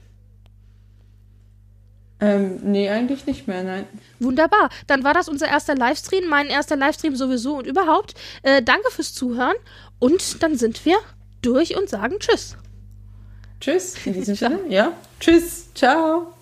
Ähm, nee, eigentlich nicht mehr, nein. Wunderbar. Dann war das unser erster Livestream, mein erster Livestream sowieso und überhaupt. Äh, danke fürs Zuhören und dann sind wir durch und sagen Tschüss. Tschüss, in diesem (laughs) Sinne. Ja, tschüss, ciao.